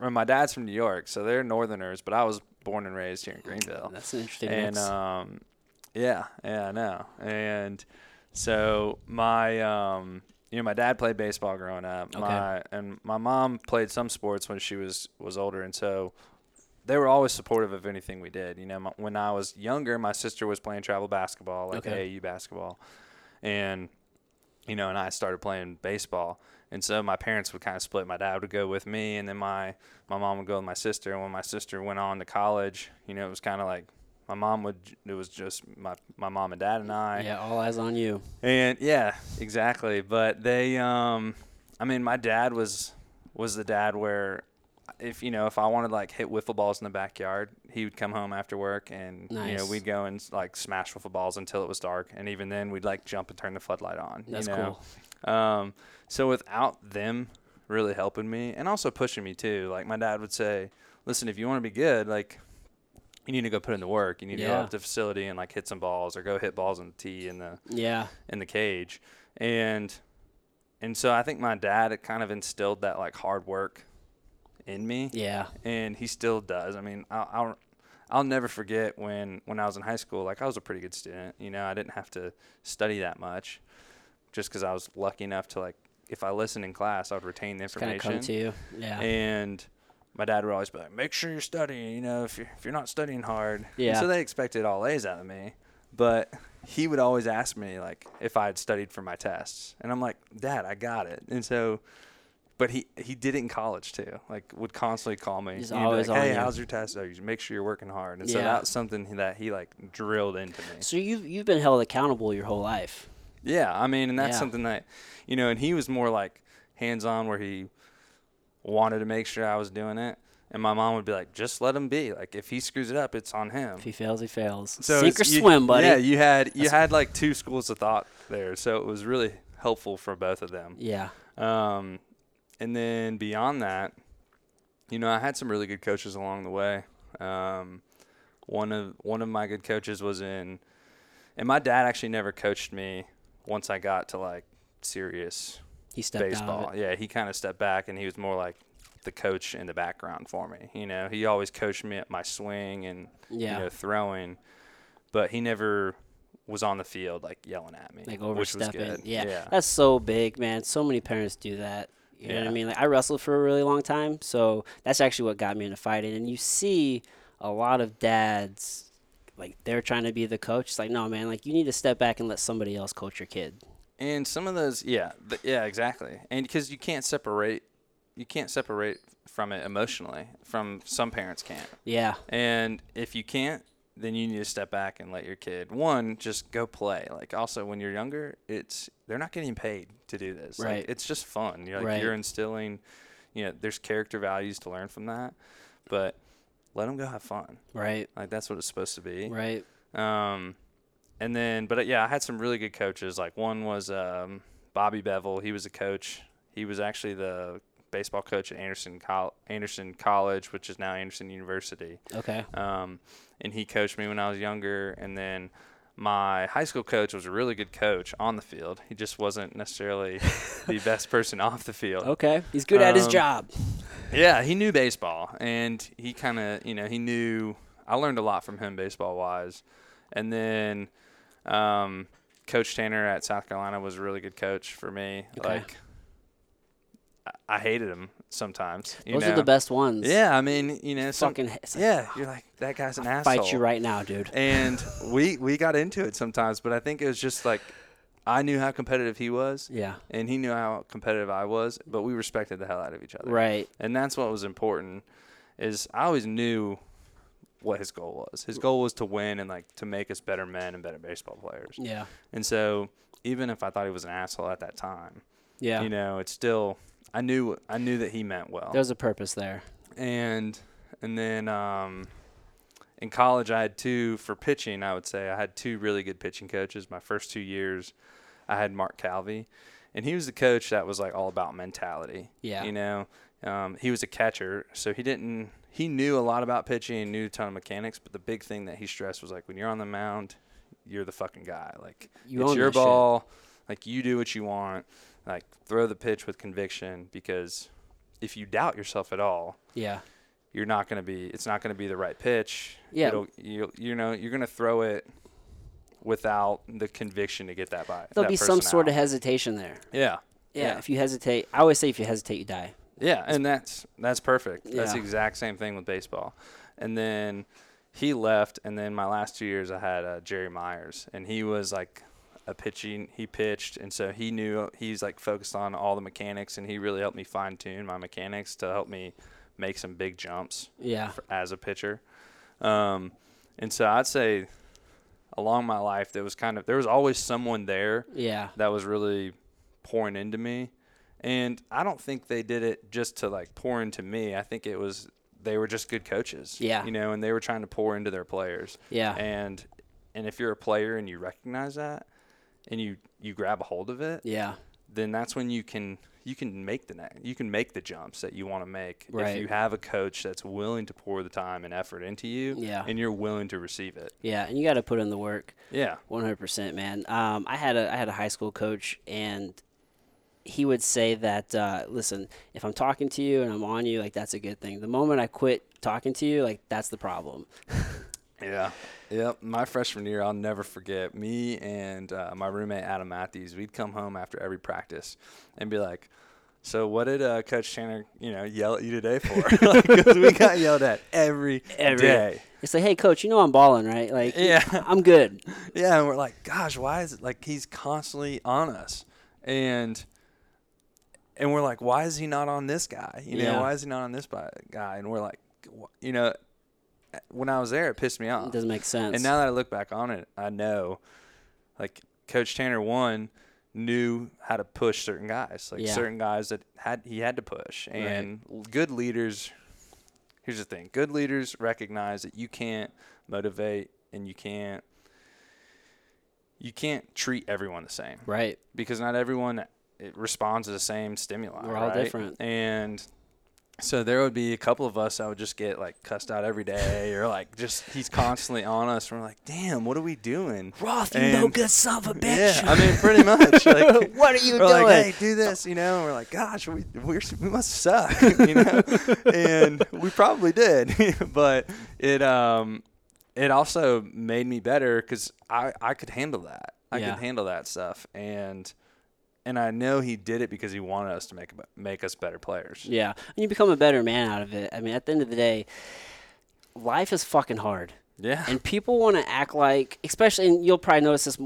My dad's from New York, so they're Northerners, but I was born and raised here in Greenville. That's an interesting and mix. um, yeah, yeah, I know. And so my um, you know, my dad played baseball growing up. Okay. My and my mom played some sports when she was was older, and so they were always supportive of anything we did. You know, my, when I was younger, my sister was playing travel basketball, like Okay. AAU basketball, and you know, and I started playing baseball. And so my parents would kind of split. My dad would go with me, and then my my mom would go with my sister. And when my sister went on to college, you know, it was kind of like my mom would. It was just my my mom and dad and I. yeah, all eyes on you. And yeah, exactly. But they, um, I mean, my dad was was the dad where, if you know, if I wanted like hit wiffle balls in the backyard, he would come home after work, and you know, we'd go and like smash wiffle balls until it was dark, and even then, we'd like jump and turn the floodlight on. That's you know? cool. Um, so without them really helping me and also pushing me too, like my dad would say, "Listen, if you want to be good, like." You need to go put in the work. You need to go Yeah. up to the facility and like hit some balls, or go hit balls in the tee in the Yeah, in the cage, and and so I think my dad had kind of instilled that like hard work in me, yeah, and he still does. I mean, I'll, I'll I'll never forget when when I was in high school. Like I was a pretty good student. You know, I didn't have to study that much, just because I was lucky enough to like if I listened in class, I would retain the kind of information. come to you. Yeah, And my dad would always be like, "Make sure you're studying. You know, if you're if you're not studying hard." And Yeah. so they expected all A's out of me, but he would always ask me like if I had studied for my tests, and I'm like, "Dad, I got it." And so, but he he did it in college too. Like would constantly call me. He's always like, on "Hey, you." how's your test? Oh, you make sure you're working hard." And so Yeah. that's something that he like drilled into me. so you've you've been held accountable your whole life. Yeah, I mean, and that's Yeah. something that, you know, and he was more like hands on where he wanted to make sure I was doing it. And my mom would be like, just let him be. Like, if he screws it up, it's on him. If he fails, he fails. So Sink or you- swim, buddy. Yeah, you had you That's- had like two schools of thought there, so it was really helpful for both of them. yeah. Um, and then beyond that, you know, I had some really good coaches along the way. Um, one of one of my good coaches was in, and my dad actually never coached me once I got to like serious He stepped baseball. Yeah, he kind of stepped back and he was more like the coach in the background for me. You know, he always coached me at my swing and Yeah. you know throwing, but he never was on the field like yelling at me, like overstepping. Yeah. yeah. that's so big, man. So many parents do that. You know what I mean? Like I wrestled for a really long time, so that's actually what got me into fighting. And you see a lot of dads, like they're trying to be the coach. It's like, no, man, like you need to step back and let somebody else coach your kid. And some of those, yeah, th- yeah, exactly. And because you can't separate, you can't separate from it emotionally. From some parents can't. Yeah, And if you can't, then you need to step back and let your kid one just go play. Like also when you're younger, it's they're not getting paid to do this. Like, Right. it's just fun. You're like Right. you're instilling, you know, there's character values to learn from that, but let them go have fun. right, Like that's what it's supposed to be. right. Um, and then, but uh, yeah, I had some really good coaches. Like one was um, Bobby Bevel. He was a coach. He was actually the baseball coach at Anderson Col- Anderson College, which is now Anderson University. Okay. Um, and he coached me when I was younger. And then my high school coach was a really good coach on the field. He just wasn't necessarily the best person off the field. Okay. He's good at his Um, job. Yeah, he knew baseball, and he kind of, you know, he knew. I learned a lot from him baseball wise, and then um, Coach Tanner at South Carolina was a really good coach for me. Okay. Like, I- hated him sometimes. You Those know? are the best ones. Yeah, I mean, you know, some, Fucking like, yeah, you're like that guy's an I'll asshole. fight you right now, dude. And we we got into it sometimes, but I think it was just like I knew how competitive he was, Yeah. and he knew how competitive I was, but we respected the hell out of each other Right. and that's what was important is i always knew what his goal was his goal was to win and like to make us better men and better baseball players Yeah. and so even if i thought he was an asshole at that time Yeah. you know it's still i knew i knew that he meant well There's a purpose there. and and then um in college, I had two for pitching. I would say I had two really good pitching coaches. My first two years, I had Mark Calvi, and he was the coach that was like all about mentality. Yeah. You know, um, he was a catcher, so he didn't. He knew a lot about pitching, and knew a ton of mechanics, but the big thing that he stressed was like when you're on the mound, you're the fucking guy. Like You it's your that shit. ball. Like you do what you want. Like throw the pitch with conviction because if you doubt yourself at all, Yeah. you're not going to be it's not going to be the right pitch Yeah. It'll, you you know you're going to throw it without the conviction to get that by There'll that be some person sort of hesitation there. yeah Yeah, Yeah. If you hesitate, I always say if you hesitate, you die. Yeah and that's that's perfect that's the exact same thing with baseball and then he left and then my last two years i had uh, jerry meyers and he was like a pitching he pitched and so he knew he's like focused on all the mechanics and he really helped me fine tune my mechanics to help me make some big jumps Yeah. for, as a pitcher. Um, and so I'd say along my life, there was kind of there was always someone there Yeah. that was really pouring into me, and I don't think they did it just to like pour into me. I think it was they were just good coaches. Yeah. you know, and they were trying to pour into their players. Yeah. And and if you're a player and you recognize that, and you you grab a hold of it, Yeah. then that's when you can you can make the next you can make the jumps that you want to make Right. if you have a coach that's willing to pour the time and effort into you Yeah. and you're willing to receive it Yeah. And you got to put in the work. yeah One hundred percent, man. Um, I had a I had a high school coach, and he would say that, uh, listen, if I'm talking to you and I'm on you, like that's a good thing. The moment I quit talking to you, like that's the problem. yeah yep my freshman year i'll never forget me and uh, my roommate adam matthews we'd come home after every practice and be like so what did uh, coach tanner you know yell at you today for because we got yelled at every Every- day. It's like, hey, coach, you know I'm balling, right? Like, Yeah. I'm good. Yeah, and we're like, gosh, why is it like he's constantly on us? And and we're like, why is he not on this guy? You know, Yeah. why is he not on this guy? And we're like, you know, eh, when I was there, it pissed me off. It doesn't make sense. And now that I look back on it, I know, like Coach Tanner one knew how to push certain guys, like Yeah. certain guys that had he had to push, and good leaders. Here's the thing: good leaders recognize that you can't motivate and you can't you can't treat everyone the same right. because not everyone it responds to the same stimuli. We're all right? different. And so there would be a couple of us that would just get like cussed out every day, or like just he's constantly on us. We're like, damn, what are we doing? Roth, you no good son of a bitch. Yeah. I mean, pretty much. Like, what are you doing? like, hey, do this, you know. And we're like, gosh, we we're, we must suck, you know. and we probably did, but it um it also made me better because I I could handle that. I Yeah. could handle that stuff, and and I know he did it because he wanted us to make make us better players. Yeah, and you become a better man out of it. I mean, at the end of the day, life is fucking hard, Yeah. and people want to act like, especially, and you'll probably notice this,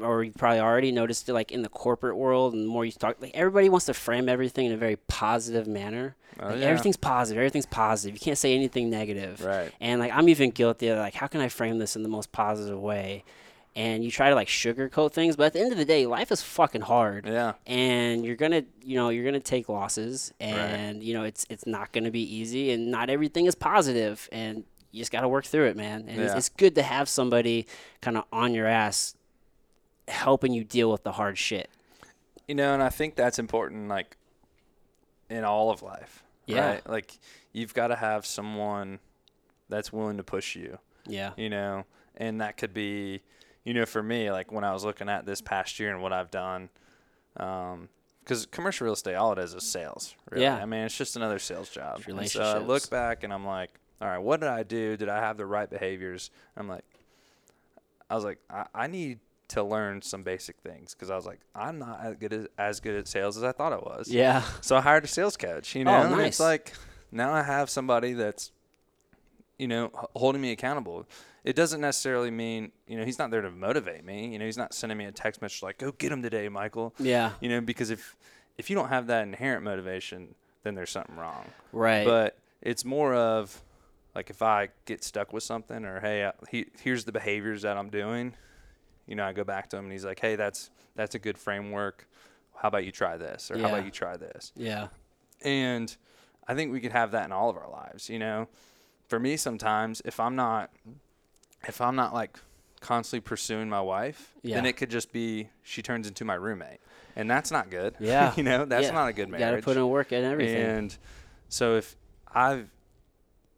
or you probably already noticed it, like in the corporate world, and the more you talk, like everybody wants to frame everything in a very positive manner. Oh, Like, yeah. Everything's positive. Everything's positive. You can't say anything negative. Right. And like I'm even guilty of like, how can I frame this in the most positive way? And you try to like sugarcoat things, but at the end of the day, life is fucking hard Yeah. and you're gonna you know you're gonna take losses and you know it's it's not gonna be easy and not everything is positive and you just gotta work through it man and it's, it's good to have somebody kind of on your ass helping you deal with the hard shit You know, and I think that's important, like in all of life. Yeah. Right? Like you've got to have someone that's willing to push you. yeah You know, and that could be, you know, for me, like when I was looking at this past year and what I've done, um, because commercial real estate, all it is is sales. Really. Yeah. I mean, it's just another sales job. It's so I look back and I'm like, all right, what did I do? Did I have the right behaviors? I'm like, I was like, I, I need to learn some basic things because I was like, I'm not as good as, as good at sales as I thought I was. yeah So I hired a sales coach, you oh, know, Oh, and nice. it's like now I have somebody that's, you know, h- holding me accountable. It doesn't necessarily mean, you know, he's not there to motivate me. You know, he's not sending me a text message like, "Go get him today, Michael." yeah You know, because if if you don't have that inherent motivation, then there's something wrong. right But it's more of like if I get stuck with something or hey, I, he, here's the behaviors that I'm doing. You know, I go back to him and he's like, "Hey, that's that's a good framework. How about you try this?" Or "How about you try this?" yeah And I think we could have that in all of our lives, you know, for me sometimes if I'm not if I'm not like constantly pursuing my wife, Yeah. then it could just be she turns into my roommate. And that's not good. Yeah. you know, that's Yeah. not a good You marriage. got to put in work and everything. And so if I've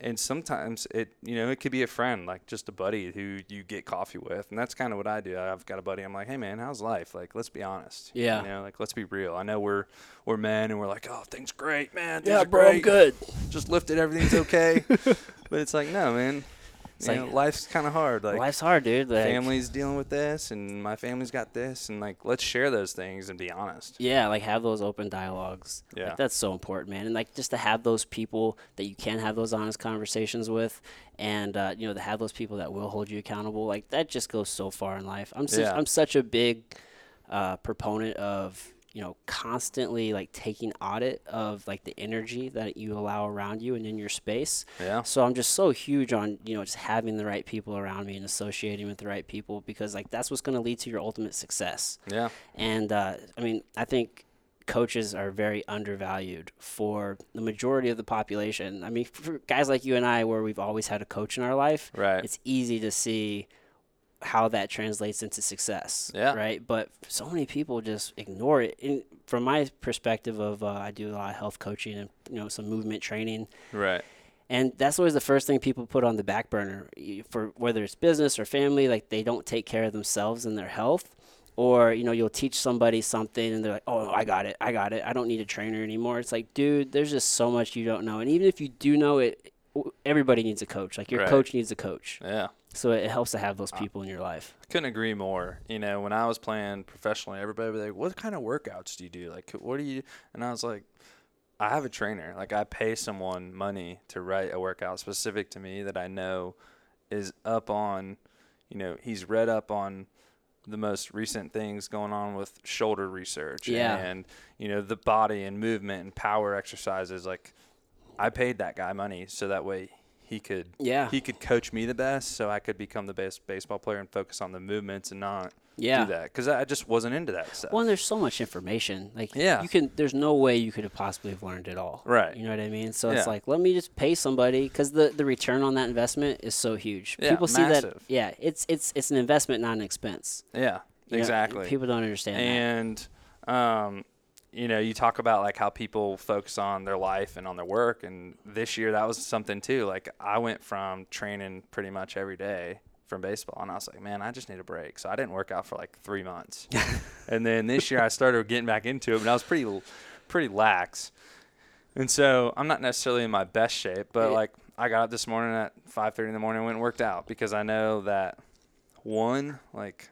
and sometimes it you know it could be a friend like just a buddy who you get coffee with and that's kind of what I do. I've got a buddy. I'm like, hey man, how's life? Like, let's be honest. Yeah. You know, like let's be real. I know we're we're men and we're like, oh, things great, man. Things yeah, bro, I'm good. Just lifted, everything's okay. but it's like, no, man. It's You like- know, life's kind of hard. Like Life's hard, dude. Like, family's dealing with this, and my family's got this, and like let's share those things and be honest. Yeah, like have those open dialogues. Yeah. Like, that's so important, man. And like just to have those people that you can have those honest conversations with, and uh, you know to have those people that will hold you accountable. Like that just goes so far in life. I'm such, Yeah. I'm such a big uh, proponent of you know constantly like taking audit of like the energy that you allow around you and in your space. Yeah. So I'm just so huge on you know just having the right people around me and associating with the right people because like that's what's going to lead to your ultimate success. Yeah. And uh, I mean, I think coaches are very undervalued for the majority of the population. I mean, for guys like you and I, where we've always had a coach in our life, Right. it's easy to see how that translates into success. Yeah. Right. But so many people just ignore it. And from my perspective of, uh, I do a lot of health coaching and you know some movement training. Right. And that's always the first thing people put on the back burner for whether it's business or family. Like they don't take care of themselves and their health, or you know you'll teach somebody something and they're like, "Oh, I got it, I got it. I don't need a trainer anymore." It's like, dude, there's just so much you don't know. And even if you do know it, everybody needs a coach. Like your Right. coach needs a coach. Yeah. So it helps to have those people in your life. Couldn't agree more. You know, when I was playing professionally, everybody was like, "What kind of workouts do you do? Like, what do you?" And I was like, "I have a trainer. Like, I pay someone money to write a workout specific to me that I know is up on, you know, he's read up on the most recent things going on with shoulder research Yeah. and you know the body and movement and power exercises. Like, I paid that guy money so that way." He could Yeah. he could coach me the best so I could become the best baseball player and focus on the movements and not Yeah. do that because I just wasn't into that stuff. Well, there's so much information. Like, Yeah. you can. There's no way you could have possibly have learned it all. Right. You know what I mean? So Yeah. it's like, let me just pay somebody because the the return on that investment is so huge. Yeah, People see that. massive. Yeah, it's it's it's an investment, not an expense. yeah, You know, exactly. people don't understand that. and um, you know, you talk about like how people focus on their life and on their work, and this year that was something too. Like I went from training pretty much every day from baseball, and I was like, man, I just need a break. So I didn't work out for like three months, and then this year I started getting back into it, but I was pretty pretty lax. And so I'm not necessarily in my best shape, but Yeah. like I got up this morning at 5:30 in the morning and went and worked out because I know that one like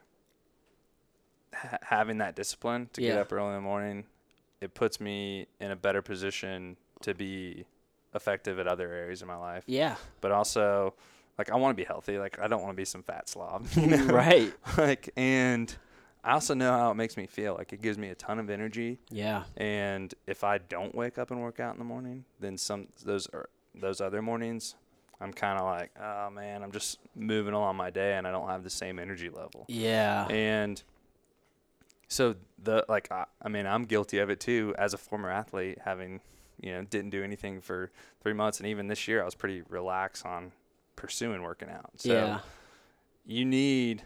ha- having that discipline to get up early in the morning, it puts me in a better position to be effective at other areas of my life. Yeah. But also, like I want to be healthy. Like I don't want to be some fat slob. You know? right. like and I also know how it makes me feel. Like it gives me a ton of energy. Yeah. And if I don't wake up and work out in the morning, then some those are those other mornings, I'm kind of like, oh man, I'm just moving along my day, and I don't have the same energy level. Yeah. And so the like, I, I mean, I'm guilty of it too as a former athlete, having you know didn't do anything for three months, and even this year I was pretty relaxed on pursuing working out. So yeah. you need,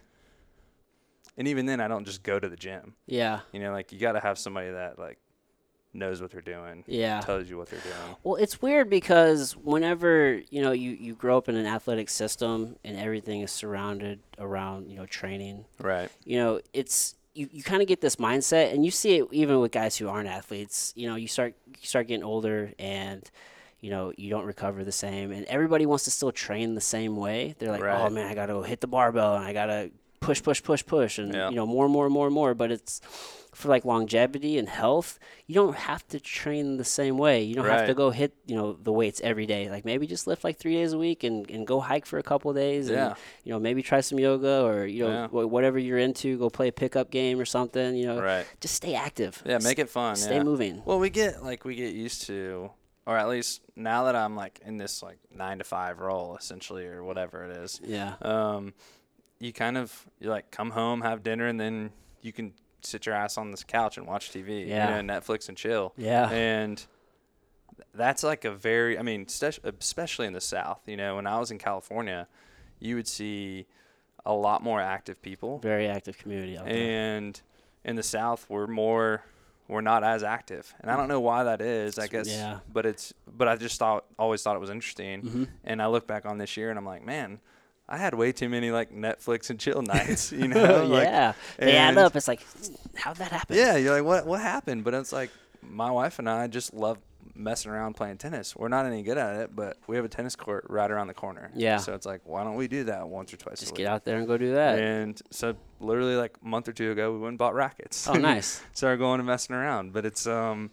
and even then, I don't just go to the gym. Yeah. You know, like you got to have somebody that like knows what they're doing, Yeah. tells you what they're doing. Well, it's weird because whenever you know you, you grow up in an athletic system and everything is surrounded around you know training, Right. you know it's you, you kind of get this mindset and you see it even with guys who aren't athletes. You know, you start you start getting older and you know you don't recover the same, and everybody wants to still train the same way. They're like, oh man, I got to go hit the barbell and I got to push, push, push, push, and Yeah. you know more, and more, and more, and more. But it's for like longevity and health, you don't have to train the same way. You don't have to go hit, you know, the weights every day. Like maybe just lift like three days a week and, and go hike for a couple of days. Yeah. And, you know, maybe try some yoga or, you know, Yeah. wh- whatever you're into, go play a pickup game or something, you know, Right. just stay active. Yeah, make it fun. Stay yeah. moving. Well, we get like we get used to, or at least now that I'm like in this like nine to five role essentially, or whatever it is. Yeah. Um, you kind of you like come home, have dinner, and then you can sit your ass on this couch and watch TV, Yeah. you know, Netflix and chill. Yeah. And that's like a very, I mean, especially in the South. You know, when I was in California, you would see a lot more active people. Very active community. And in the South, we're more we're not as active, and I don't know why that is. I guess, yeah. But it's but I just thought always thought it was interesting, mm-hmm. and I look back on this year and I'm like, man, I had way too many like Netflix and chill nights, you know? yeah, like, they add up. It's like, how'd that happen? Yeah, you're like, what what happened? But it's like my wife and I just love messing around playing tennis. We're not any good at it, but we have a tennis court right around the corner. Yeah. So it's like, why don't we do that once or twice Just a week? Just get out there and go do that. And so literally like a month or two ago, we went and bought rackets. Oh, nice. Started going and messing around. But it's um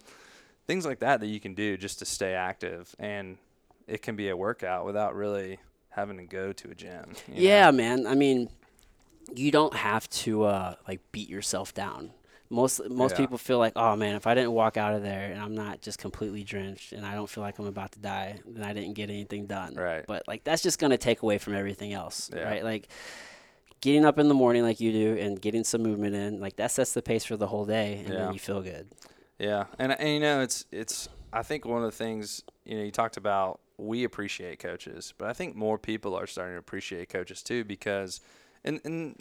things like that that you can do just to stay active, and it can be a workout without really having to go to a gym. Yeah, know? man. I mean, you don't have to uh, like beat yourself down most most Yeah. people feel like, oh man, if I didn't walk out of there and I'm not just completely drenched and I don't feel like I'm about to die, then I didn't get anything done. Right. But like that's just gonna take away from everything else, Yeah. right? Like getting up in the morning like you do and getting some movement in, like that sets the pace for the whole day, and Yeah. then you feel good. Yeah, and and you know it's it's I think one of the things you know you talked about we appreciate coaches, but I think more people are starting to appreciate coaches too because and and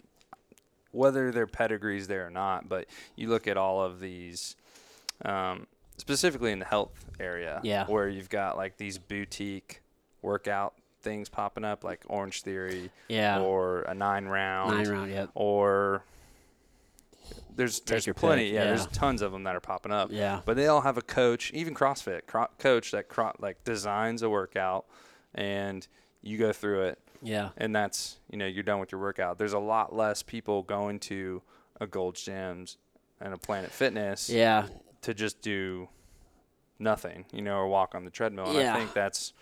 whether their pedigrees there or not, but you look at all of these um, specifically in the health area Yeah. where you've got like these boutique workout things popping up like Orange Theory Yeah. or a 9 round Nine round, yep. or there's there's plenty pick, yeah, there's tons of them that are popping up Yeah. but they all have a coach even CrossFit cro- coach that cro- like designs a workout and you go through it Yeah. and that's you know you're done with your workout there's a lot less people going to a Gold's Gyms and a Planet Fitness Yeah. to just do nothing you know or walk on the treadmill and Yeah. I think that's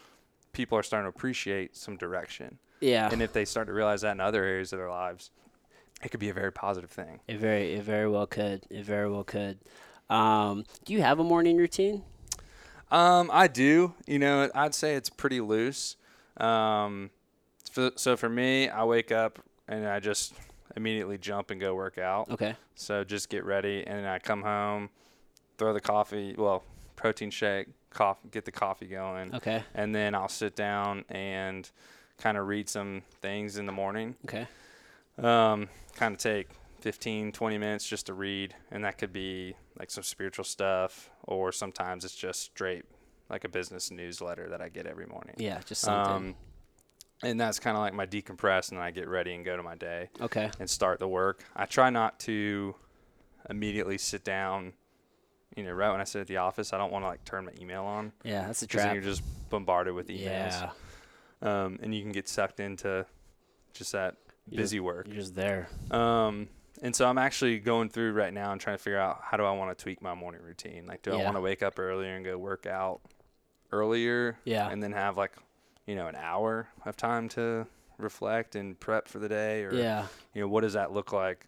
people are starting to appreciate some direction Yeah. and if they start to realize that in other areas of their lives it could be a very positive thing It very it very well could. It very well could. Um, do you have a morning routine? Um, I do. You know, I'd say it's pretty loose. Um, so, so for me, I wake up and I just immediately jump and go work out. Okay. So just get ready, and I come home, throw the coffee, well, protein shake, coffee, get the coffee going, Okay. and then I'll sit down and kind of read some things in the morning. Okay. Um, kind of take 15, 20 minutes just to read, and that could be like some spiritual stuff, or sometimes it's just straight like a business newsletter that I get every morning. Yeah, just something. Um, and that's kind of like my decompress, and I get ready and go to my day okay. and start the work. I try not to immediately sit down. You know, right when I sit at the office, I don't want to like turn my email on Yeah, that's a because then trap. you're just bombarded with emails, yeah, um, and you can get sucked into just that busy work. you're just there. Um, and so I'm actually going through right now and trying to figure out how do I want to tweak my morning routine. Like, do I want to wake up earlier and go work out earlier? Yeah. And then have like, you know, an hour of time to reflect and prep for the day, or Yeah, you know, what does that look like?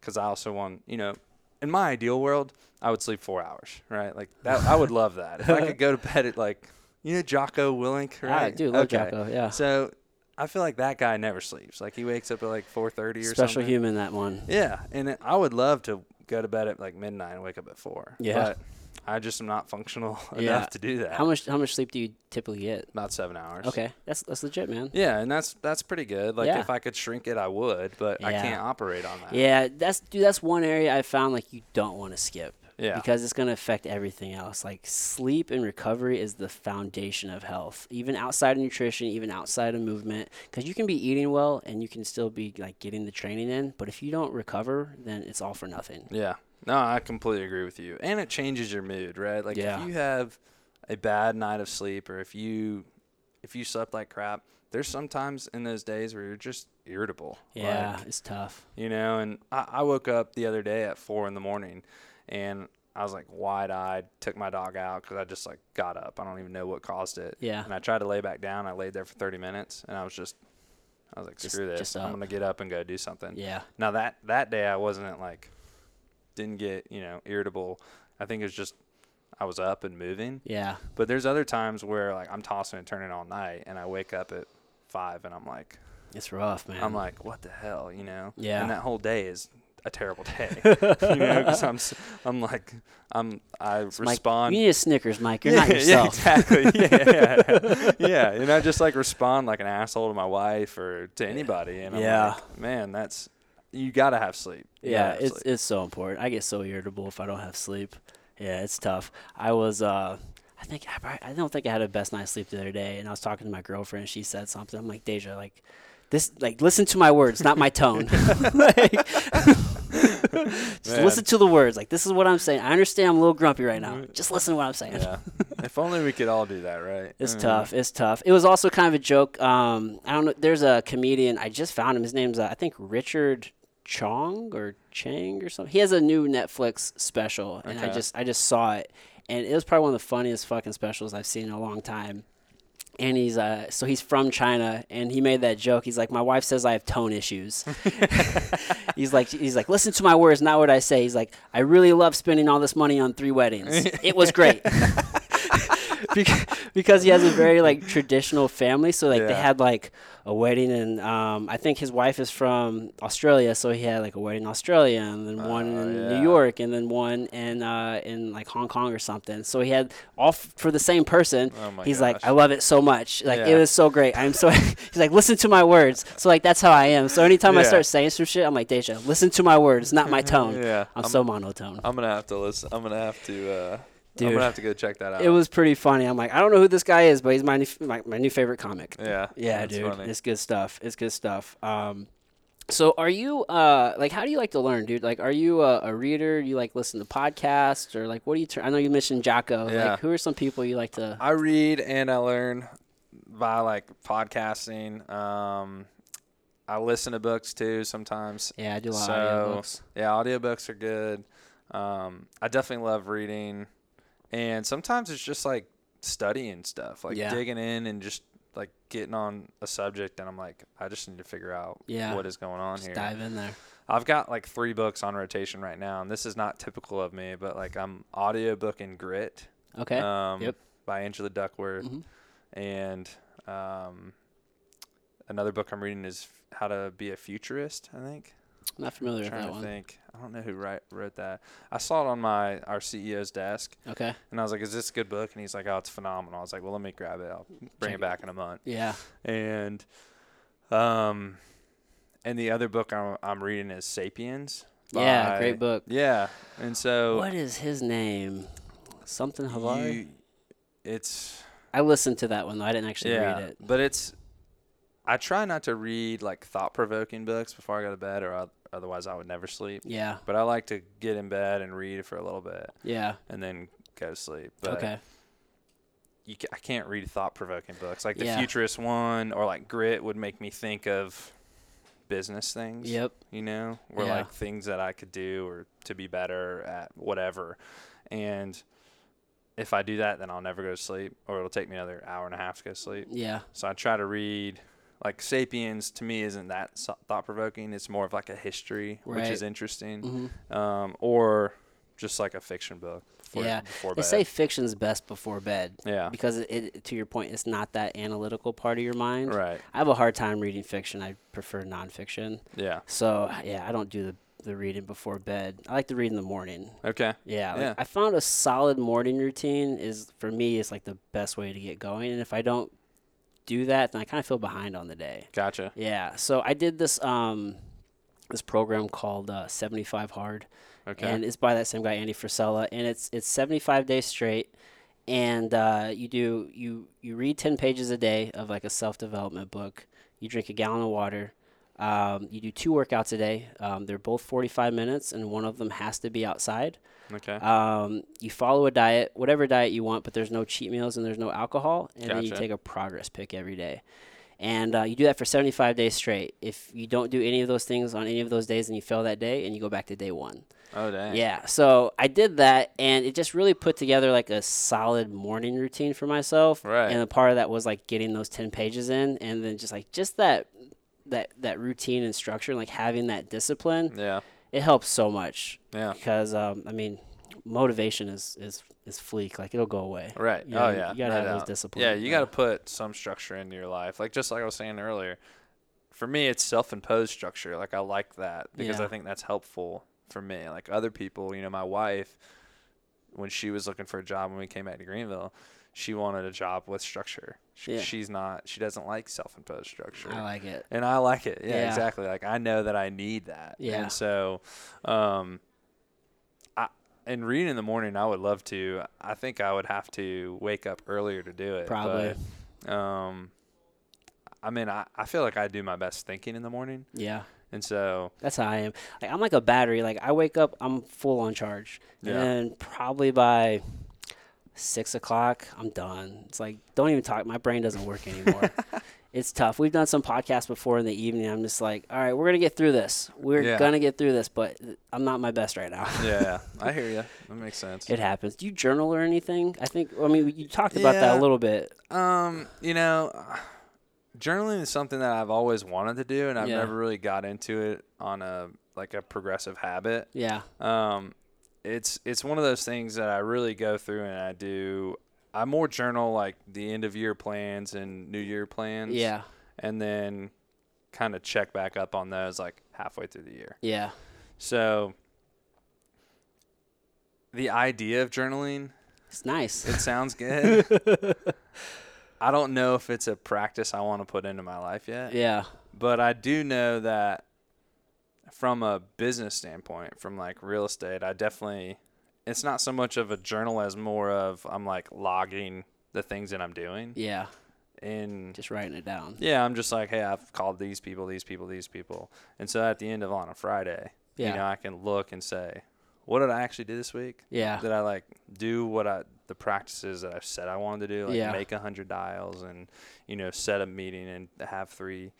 Because I also want, you know, in my ideal world, I would sleep four hours, right? Like that, I would love that if I could go to bed at like, you know, Jocko Willink, Ah, right? dude, love okay. Jocko. Yeah, So I feel like that guy never sleeps. Like he wakes up at like 4:30 or special something. Special human that one. Yeah, and it, I would love to go to bed at like midnight and wake up at four. Yeah. but I just am not functional Yeah. enough to do that. How much how much sleep do you typically get? About seven hours. Okay, that's that's legit, man. Yeah, and that's that's pretty good. Like Yeah. if I could shrink it, I would, but I can't operate on that. Yeah, that's dude. That's one area I found like you don't want to skip. Yeah. Because it's going to affect everything else. Like sleep and recovery is the foundation of health, even outside of nutrition, even outside of movement. Because you can be eating well and you can still be like getting the training in, but if you don't recover, then it's all for nothing. Yeah. No, I completely agree with you. And it changes your mood, right? Like Yeah. if you have a bad night of sleep or if you if you slept like crap, there's sometimes in those days where you're just irritable. Yeah, Like, it's tough. you know, and I, I woke up the other day at four in the morning and I was like wide eyed, took my dog out because I just like got up. I don't even know what caused it. Yeah. And I tried to lay back down. I laid there for 30 minutes and I was just, I was like, Just- screw this. just I'm going to get up and go do something. Yeah. Now that that day I wasn't like didn't get, you know, irritable. I think it was just I was up and moving. Yeah. But there's other times where like I'm tossing and turning all night and I wake up at 5 and I'm like It's rough, man. I'm like what the hell, you know? Yeah. And that whole day is a terrible day. you know, because I'm s- I'm like I'm I It's Mike, respond. you need a Snickers, Mike. You're not yourself. yeah, exactly. Yeah, yeah, yeah. yeah, and I just like respond like an asshole to my wife or to anybody, and I'm Yeah. like, man, that's you gotta have sleep. You Yeah, have it's sleep. it's so important. I get so irritable if I don't have sleep. Yeah, it's tough. I was uh I think I, probably- I don't think I had a best night's sleep the other day, and I was talking to my girlfriend. and She said something. I'm like, Deja, like this, like listen to my words, not my tone. like, just Man. listen to the words. Like this is what I'm saying. I understand I'm a little grumpy right now. Just listen to what I'm saying. yeah. if only we could all do that, right? It's Mm. tough. It's tough. It was also kind of a joke. Um, I don't know. There's a comedian. I just found him. His name's uh, I think Richard Chong or Chang or something. He has a new Netflix special, and I just I just saw it, and it was probably one of the funniest fucking specials I've seen in a long time. And he's uh so he's from China, and he made that joke. He's like, my wife says I have tone issues. he's like he's like listen to my words, not what I say. He's like I really love spending all this money on three weddings. it was great. Bec- because he has a very like traditional family so like they had like a wedding and um, i think his wife is from australia so he had like a wedding in australia and then one Oh, in yeah. new york and then one in uh, in like hong kong or something. So he had all f- for the same person Oh he's like i love it so much. Like it was so great. I'm so he's like listen to my words. So like that's how i am. So anytime i start saying some shit i'm like deja listen to my words not my tone. Yeah, i'm, I'm- so monotone. I'm gonna have to listen. I'm gonna have to. Uh, I'm Dude. gonna have to go check that out. it was pretty funny i'm like i don't know who this guy is but he's my new, my, my new favorite comic Yeah. Yeah, dude, funny. it's good stuff. It's good stuff. Um, so are you uh like how do you like to learn, dude? Like, are you a, a reader? You like listen to podcasts or like what do you? Turn? I know you mentioned Jocko. Yeah. Like, who are some people you like to? I read and I learn by like podcasting. Um, I listen to books too sometimes. Yeah, I do a lot So, of audiobooks. Yeah, audiobooks are good. Um, I definitely love reading, and sometimes it's just like studying stuff, like Yeah. digging in and just like getting on a subject, and I'm like, I just need to figure out Yeah. what is going on Just here. dive in there. I've got like three books on rotation right now, and this is not typical of me, but like I'm audiobook in Grit. Okay. Um, Yep. By Angela Duckworth, Mhm. and um, another book I'm reading is How to Be a Futurist. I think. I'm not familiar with trying that to one. think. I don't know who write, wrote that. I saw it on my our CEO's desk, Okay. and I was like, "Is this a good book?" And he's like, "Oh, it's phenomenal." I was like, "Well, let me grab it. I'll bring Check it back in a month." Yeah. And um, and the other book I'm, I'm reading is *Sapiens*. Yeah, great book. Yeah, and so What is his name? Something Harari. it's I listened to that one though. I didn't actually yeah, read it. but it's. I try not to read like thought-provoking books before I go to bed, or I, otherwise I would never sleep. Yeah. But I like to get in bed and read for a little bit, Yeah. and then go to sleep. But okay. you ca- I can't read thought-provoking books like the Yeah. Futurist one or like Grit would make me think of business things. Yep. You know, or Yeah. like things that I could do or to be better at whatever. And if I do that, then I'll never go to sleep, or it'll take me another hour and a half to go to sleep. Yeah. So I try to read. Like *Sapiens* to me isn't that so- thought-provoking. It's more of like a history, which is interesting, hmm um, or just like a fiction book. Before, Yeah. before They bed. say fiction's best before bed. yeah, because it, it, to your point, it's not that analytical part of your mind. right, I have a hard time reading fiction. I prefer nonfiction. yeah, So yeah, I don't do the the reading before bed. I like to read in the morning. okay. Yeah, like, Yeah. I found a solid morning routine is for me is like the best way to get going. And if I don't do that, then I kind of feel behind on the day. Gotcha. Yeah. So I did this um this program called uh, 75 Hard Okay. and it's by that same guy Andy Frisella, and it's it's 75 days straight, and uh, you do you you read 10 pages a day of like a self development book. You drink a gallon of water. Um, you do two workouts a day. Um, they're both 45 minutes, and one of them has to be outside. Okay. Um, you follow a diet, whatever diet you want, but there's no cheat meals and there's no alcohol, and then you take a progress pick every day. And uh, you do that for 75 days straight. If you don't do any of those things on any of those days, and you fail that day, and you go back to day one. oh dang. Yeah, so I did that, and it just really put together like a solid morning routine for myself. Right. And a part of that was like getting those ten pages in, and then just like just that that that routine and structure, and like having that discipline, Yeah. It helps so much Yeah. because um, I mean, motivation is is is fleek, like it'll go away. Right. You know, oh yeah. you gotta no have those doubt. disciplines, Yeah, you yeah. got to put some structure into your life. Like just like I was saying earlier, for me, it's self-imposed structure. Like I like that because Yeah. I think that's helpful for me. Like other people, you know, my wife, when she was looking for a job when we came back to Greenville, she wanted a job with structure. She, Yeah. She's not. She doesn't like self-imposed structure. I like it. and I like it. Yeah, Yeah. exactly. Like I know that I need that. Yeah. And so, um, I and reading in the morning, I would love to. I think I would have to wake up earlier to do it. Probably. But, um, I mean, I, I feel like I do my best thinking in the morning, Yeah. and so That's how I am. Like I'm like a battery. Like I wake up, I'm full on charge, Yeah. and then probably by six o'clock, I'm done. It's like don't even talk. My brain doesn't work anymore. it's tough. We've done some podcasts before in the evening. I'm just like, all right, we're gonna get through this. We're Yeah. gonna get through this, but I'm not my best right now. yeah, I hear you. That makes sense. It happens. Do you journal or anything? I think. I mean, you talked about that a little bit. Um, you know, journaling is something that I've always wanted to do, and I've Yeah. never really got into it on a like a progressive habit. Yeah. Um, it's it's one of those things that I really go through and I do. I more journal like the end of year plans and new year plans. Yeah. And then kind of check back up on those like halfway through the year. Yeah. So the idea of journaling, It's nice. it sounds good. I don't know if it's a practice I want to put into my life yet. yeah. But I do know that from a business standpoint, from like real estate, I definitely it's not so much of a journal as more of I'm like logging the things that I'm doing. Yeah. And Just writing it down. yeah, I'm just like, hey, I've called these people, these people, these people. And so at the end of on a Friday, Yeah. you know, I can look and say, what did I actually do this week? Yeah. Did I like do what I the practices that I said I wanted to do, like Yeah. make a hundred dials and you know set a meeting and have three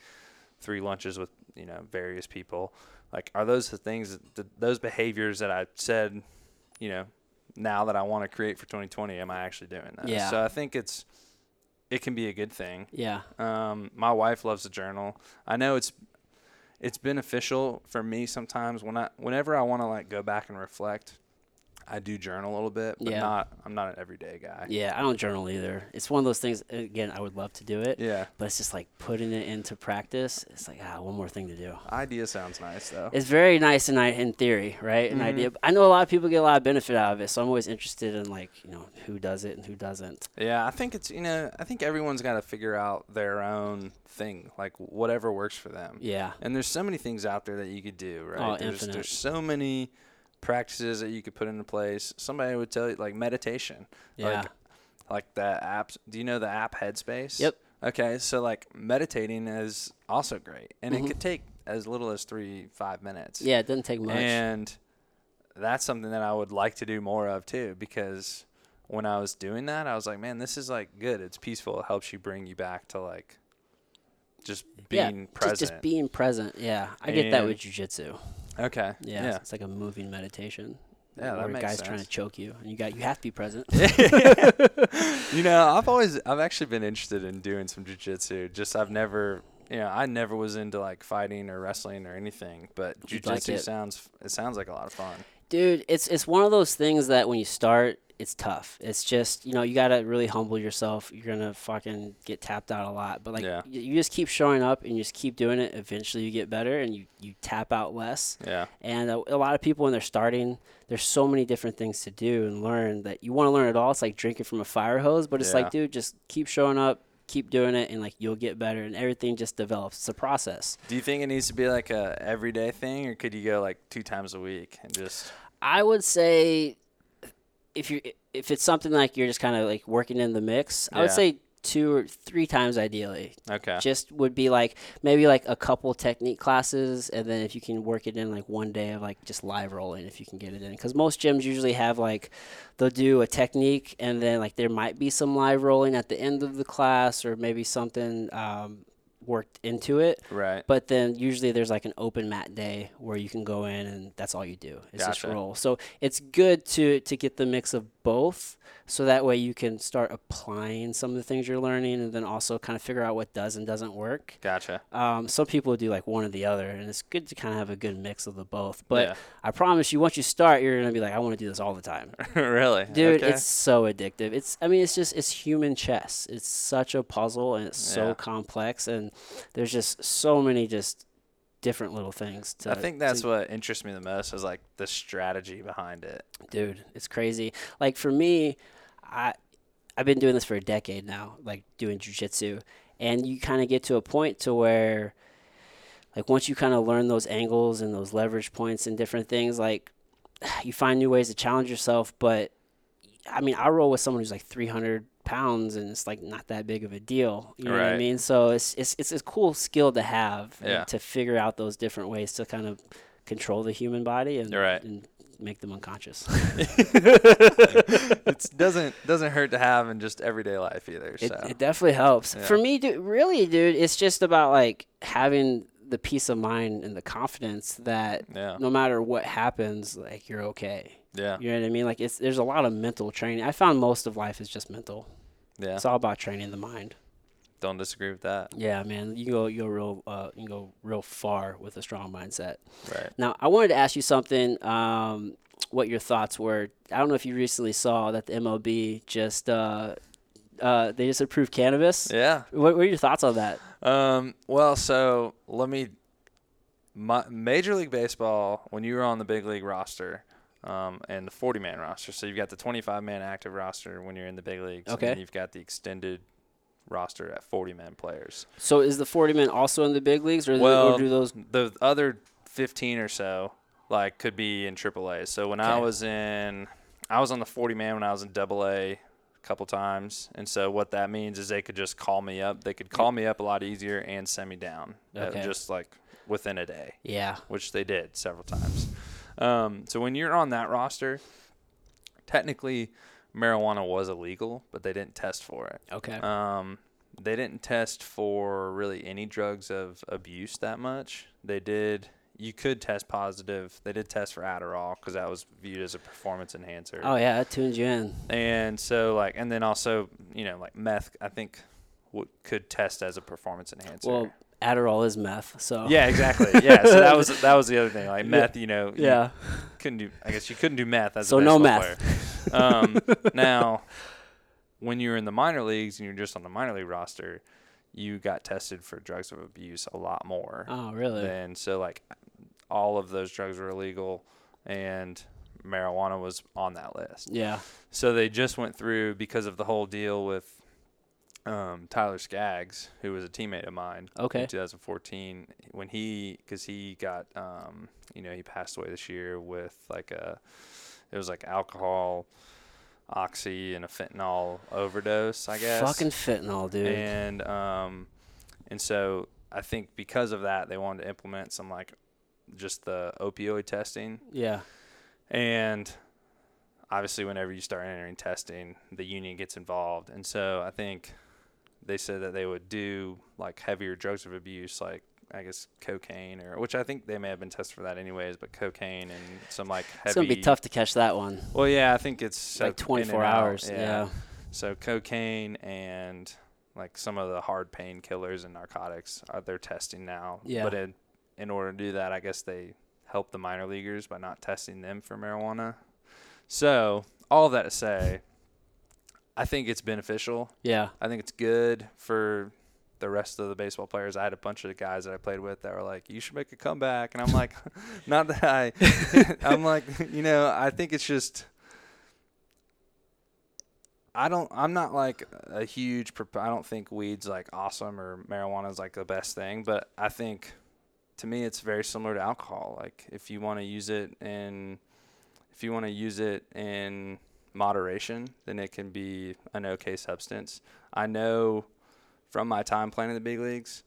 three lunches with you know various people. Like, are those the things, th those behaviors that I said, you know, now that I want to create for 2020? Am I actually doing that? Yeah. So I think it's it can be a good thing. Yeah. Um, my wife loves a journal. I know it's it's beneficial for me sometimes when I whenever I want to like go back and reflect. I do journal a little bit, but Yeah. not. I'm not an everyday guy. Yeah, I don't journal either. It's one of those things. Again, I would love to do it, Yeah. but it's just like putting it into practice. It's like ah, one more thing to do. Idea sounds nice though. It's very nice in in theory, right? An Mhm. idea. I know a lot of people get a lot of benefit out of it, so I'm always interested in like you know who does it and who doesn't. Yeah, I think it's you know I think everyone's got to figure out their own thing, like whatever works for them. Yeah, And there's so many things out there that you could do, right? Oh, there's infinite. there's so many practices that you could put into place. Somebody would tell you like meditation. yeah, Like like the apps. Do you know the app Headspace? Yep. Okay, so like meditating is also great, and Mhm. it could take as little as three five minutes. yeah. It doesn't take much. And that's something that I would like to do more of too, because when I was doing that, I was like, man, this is like good. It's peaceful. It helps you bring you back to like just being just, present. just being present. Yeah, I get that And- with jujitsu. Okay. Yeah, Yeah. it's like a moving meditation. Yeah, that makes guy's trying to choke you, and you got you have to be present. you know, I've always I've actually been interested in doing some jujitsu. Just I've never you know, I never was into like fighting or wrestling or anything, but like jujitsu it. sounds it sounds like a lot of fun. Dude, it's it's one of those things that when you start, it's tough. It's just you know you gotta really humble yourself. You're gonna fucking get tapped out a lot, but like Yeah. you, you just keep showing up and you just keep doing it. Eventually, you get better and you you tap out less. Yeah. And a, a lot of people when they're starting, there's so many different things to do and learn that you want to learn it all. It's like drinking from a fire hose, but it's Yeah. like, dude, just keep showing up, keep doing it, and like you'll get better, and everything just develops. It's a process. Do you think it needs to be like a everyday thing or could you go like two times a week and just I would say if you if it's something like you're just kind of like working in the mix, I would say two or three times ideally. Okay. Just would be like maybe like a couple technique classes, and then if you can work it in like one day of like just live rolling, if you can get it in, because most gyms usually have like they'll do a technique, and then like there might be some live rolling at the end of the class, or maybe something um, worked into it. Right. But then usually there's like an open mat day where you can go in and that's all you do is just roll. So it's good to to get the mix of both, so that way you can start applying some of the things you're learning, and then also kind of figure out what does and doesn't work. Gotcha. Um, some people do like one or the other, and it's good to kind of have a good mix of the both. But Yeah. I promise you, once you start, you're gonna be like, I want to do this all the time. really? Dude, Okay. it's so addictive. It's I mean, it's just it's human chess. It's such a puzzle and it's so Yeah. complex and there's just so many just different little things. To, I think that's to, what interests me the most is like the strategy behind it. Dude, it's crazy. Like for me, I I've been doing this for a decade now, like doing jujitsu, and you kind of get to a point to where, like once you kind of learn those angles and those leverage points and different things, like you find new ways to challenge yourself. But I mean, I roll with someone who's like 300 pounds and it's like not that big of a deal. You know right. what I mean? So it's it's it's a cool skill to have yeah. to figure out those different ways to kind of control the human body and, right. and make them unconscious. it doesn't doesn't hurt to have in just everyday life either. It, it definitely helps. Yeah. For me, dude, really, dude, it's just about like having the peace of mind and the confidence that yeah. no matter what happens, like you're okay. Yeah. You know what I mean? Like it's there's a lot of mental training. I found most of life is just mental. Yeah. It's all about training the mind. Don't disagree with that. Yeah, man. You go you go real uh, you can go real far with a strong mindset. Right. Now, I wanted to ask you something. Um, what your thoughts were? I don't know if you recently saw that the MLB just uh, uh, they just approved cannabis. Yeah. What, what are your thoughts on that? Um, well, so let me. My, Major League Baseball, when you were on the big league roster, um, and the 40 man roster, so you've got the 25 man active roster when you're in the big leagues, Okay. and you've got the extended roster at 40 man players. So is the 40 man also in the big leagues, or, Well, or do those? The other 15 or so, like, could be in AAA. So when I was in, I was on the 40 man when I was in Double A a couple times, and so what that means is they could just call me up. They could call me up a lot easier and send me down, uh, Okay. just like within a day, Yeah. which they did several times. Um, so when you're on that roster, technically marijuana was illegal, but they didn't test for it. Okay. Um, they didn't test for really any drugs of abuse that much. They did. You could test positive. They did test for Adderall because that was viewed as a performance enhancer. oh yeah, that tunes you in. And so like, and then also, you know, like meth. I think w- could test as a performance enhancer. Well, Adderall is meth, so yeah, exactly. Yeah, so that was that was the other thing. Like meth, you know, you yeah. couldn't do. I guess you couldn't do meth as So a no meth. player. Um, now, when you're in the minor leagues and you're just on the minor league roster, you got tested for drugs of abuse a lot more. Oh really? And so like, all of those drugs were illegal, and marijuana was on that list. Yeah. So they just went through because of the whole deal with um, Tyler Skaggs, who was a teammate of mine Okay. in 2014, when he, because he got, um, you know, he passed away this year with like a, it was like alcohol, oxy, and a fentanyl overdose, I guess. Fucking fentanyl, dude. And um, and so I think because of that, they wanted to implement some like just the opioid testing yeah. and obviously, whenever you start entering testing, the union gets involved. And so I think they said that they would do like heavier drugs of abuse, like I guess cocaine, or which I think they may have been tested for that anyways, but cocaine and some like heavy. It's gonna be tough to catch that one. Well, yeah, I think it's Like so in and 24 hours. Yeah. So cocaine and like some of the hard painkillers and narcotics are they're testing now. Yeah. But in in order to do that, I guess they help the minor leaguers by not testing them for marijuana. So all that to say, I think it's beneficial. Yeah. I think it's good for the rest of the baseball players. I had a bunch of guys that I played with that were like, "You should make a comeback," and I'm like, "Not that I." I'm like, you know, I think it's just. I don't. I'm not like a huge. I don't think weed's like awesome or marijuana is like the best thing, but I think, to me, it's very similar to alcohol. Like if you want to use it and if you want to use it in moderation, then it can be an okay substance. I know from my time playing in the big leagues,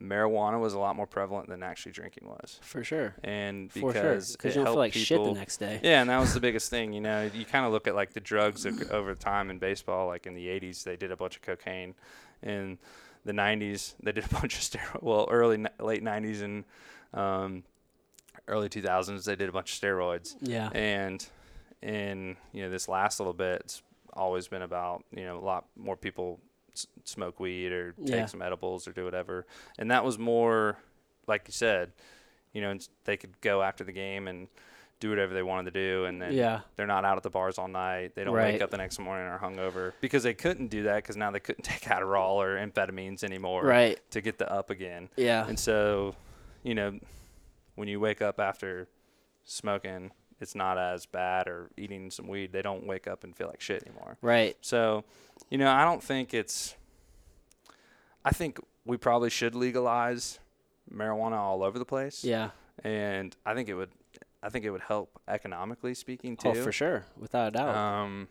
marijuana was a lot more prevalent than actually drinking was. For sure. And sure. because Because you don't feel like shit the next day. yeah, and that was the biggest thing. You know, you kind of look at like the drugs over time in baseball. Like in the '80s, they did a bunch of cocaine. In the '90s, they did a bunch of steroids. Well, early late '90s and um, early 2000s, they did a bunch of steroids. Yeah. And in you know this last little bit, it's always been about you know a lot more people s- smoke weed or take Yeah. some edibles or do whatever, and that was more like you said, you know, they could go after the game and do whatever they wanted to do, and then Yeah. they're not out at the bars all night. They don't Right. wake up the next morning or hungover because they couldn't do that because now they couldn't take Adderall or amphetamines anymore Right. to get the up again. Yeah. And so, you know, when you wake up after smoking, it's not as bad or eating some weed. They don't wake up and feel like shit anymore. Right. So, you know, I don't think it's. I think we probably should legalize marijuana all over the place. Yeah. And I think it would, I think it would help economically speaking too. Oh, for sure, without a doubt. Um,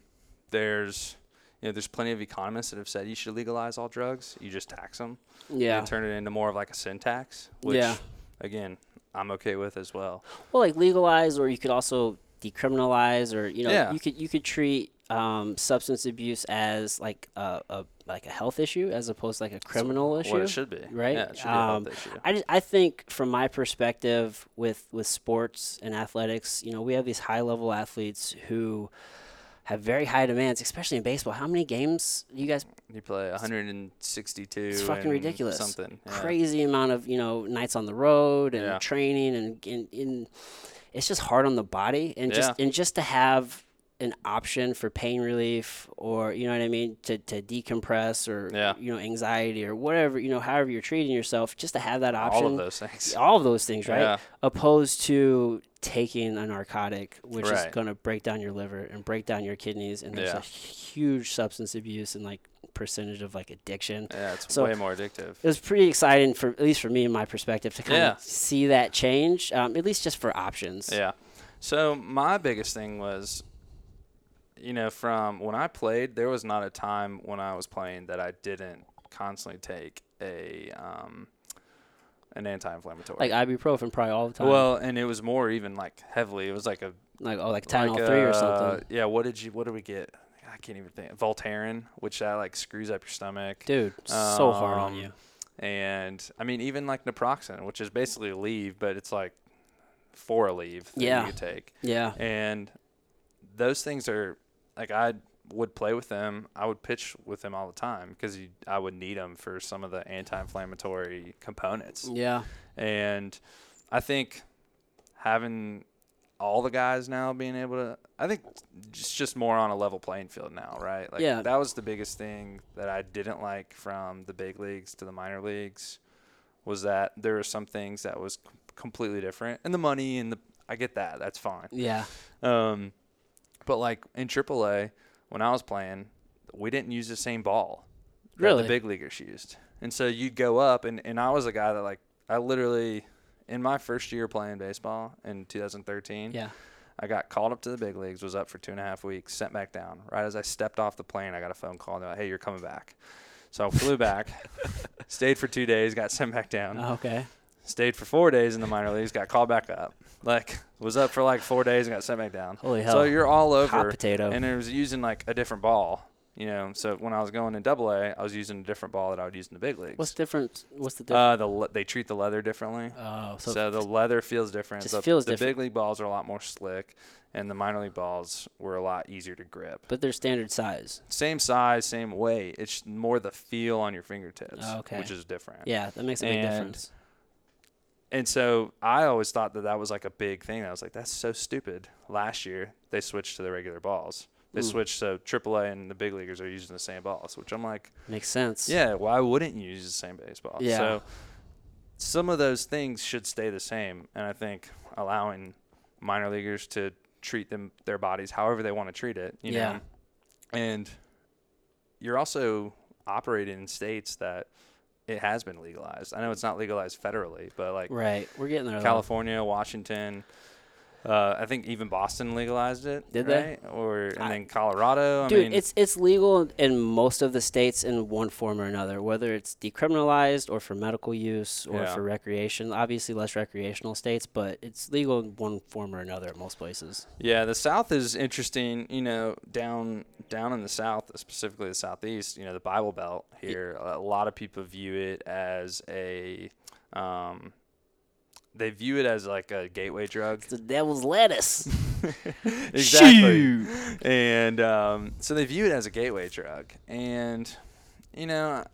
there's, you know, there's plenty of economists that have said you should legalize all drugs. You just tax them yeah. and turn it into more of like a sin tax, which Yeah. again I'm okay with as well. Well, like legalize, or you could also decriminalize, or you know, Yeah. you could you could treat um, substance abuse as like a, a like a health issue as opposed to like a criminal issue. What it should be, right? Yeah, it should be a health Um, issue. I, just, I think from my perspective with with sports and athletics, you know, we have these high level athletes who have very high demands, especially in baseball. How many games you guys? You play 162. It's fucking ridiculous. Something yeah. Crazy amount of you know nights on the road and Yeah. training and, and it's just hard on the body and just and just to have an option for pain relief or you know what I mean to, to decompress or Yeah. you know anxiety or whatever you know however you're treating yourself just to have that option All of those things. all of those things, right? Yeah. Opposed to taking a narcotic, which is going to break down your liver and break down your kidneys, and there's Yeah. a huge substance abuse and like percentage of like addiction. Yeah, it's So- way more addictive. It was pretty exciting for at least for me in my perspective to kind of see that change, um, at least just for options. Yeah. So my biggest thing was, you know, from when I played, there was not a time when I was playing that I didn't constantly take a um, an anti-inflammatory. Like ibuprofen, probably all the time. well, and it was more even like heavily. It was like a like oh, like Tylenol like three or uh, something. Yeah. What did you? What did we get? I can't even think. Voltaren, which that like screws up your stomach. Dude, so hard on um, you. and I mean even like naproxen, which is basically Aleve, but it's like for Aleve that Yeah. you take. Yeah. And those things are like I would play with them. I would pitch with them all the time because I would need them for some of the anti-inflammatory components. Yeah. And I think having all the guys now being able to, I think it's just more on a level playing field now, right? Like Yeah. that was the biggest thing that I didn't like from the big leagues to the minor leagues was that there were some things that was completely different, and the money and the I get that, that's fine. Yeah. Um, but like in AAA, when I was playing, we didn't use the same ball that Really? the big leaguers used. And so you'd go up, and, and I was a guy that like I literally in my first year playing baseball in 2013, Yeah. I got called up to the big leagues, was up for two and a half weeks, sent back down. Right as I stepped off the plane, I got a phone call. They're like, "Hey, you're coming back." So I flew back, stayed for two days, got sent back down oh, Okay. Stayed for four days in the minor leagues, got called back up. Like was up for like four days and got sent back down. Holy hell. So you're all over Hot potato. And it was using like a different ball. You know, so when I was going in Double A, I was using a different ball that I would use in the big leagues. What's different? What's the difference? uh, the le- they treat the leather differently. oh, so, So, the leather feels different. just the, feels the different. big league balls are a lot more slick, and the minor league balls were a lot easier to grip. but they're standard size. Same size, same weight. It's more the feel on your fingertips, Oh, okay. which is different. Yeah, that makes a big And difference. And so I always thought that that was like a big thing. I was like, that's so stupid. Last year they switched to the regular balls. They switched so AAA and the big leaguers are using the same balls, which I'm like, Makes sense. yeah, why wouldn't you use the same baseball? Yeah. So some of those things should stay the same, and I think allowing minor leaguers to treat them their bodies however they want to treat it, you Yeah. know. And you're also operating in states that it has been legalized. I know it's not legalized federally, but like Right. We're getting there. California, Washington. Uh, I think even Boston legalized it. Did they? Or and I- then Colorado. I Dude, mean, it's it's legal in most of the states in one form or another, whether it's decriminalized or for medical use or Yeah. for recreation. Obviously, less recreational states, but it's legal in one form or another at most places. yeah. The South is interesting. You know, down down in the South, specifically the Southeast. You know, the Bible Belt here. A lot of people view it as a. Um, they view it as like a gateway drug. It's the devil's lettuce. exactly. And um, so they view it as a gateway drug. And, you know,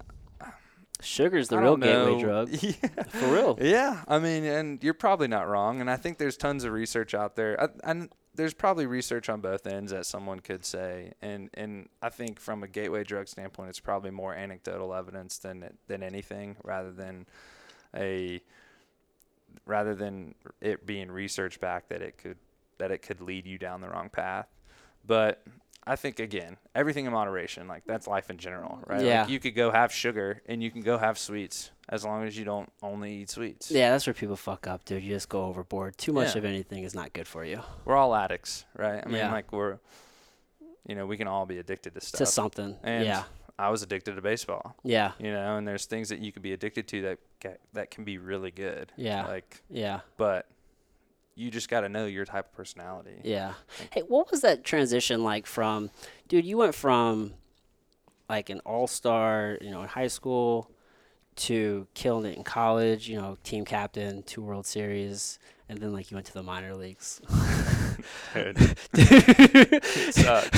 Sugar's the real gateway drug. Yeah. For real. Yeah, I mean, and you're probably not wrong. And I think there's tons of research out there. I, and there's probably research on both ends that someone could say. And and I think from a gateway drug standpoint, it's probably more anecdotal evidence than than anything, rather than a rather than it being research back that it could that it could lead you down the wrong path. But I think again, everything in moderation. Like that's life in general, right? Yeah. Like you could go have sugar and you can go have sweets as long as you don't only eat sweets. Yeah, that's where people fuck up, dude. You just go overboard. Too much Yeah. of anything is not good for you. We're all addicts, right? I mean, Yeah. like we're, you know, we can all be addicted to stuff. To something. And yeah. I was addicted to baseball, Yeah. you know, and there's things that you can be addicted to that ca- that can be really good. Yeah. Like, Yeah. but you just got to know your type of personality. Yeah. Hey, what was that transition like from, dude? You went from like an all star, you know, in high school to killing it in college, you know, team captain, two World Series, and then like you went to the minor leagues. sucked.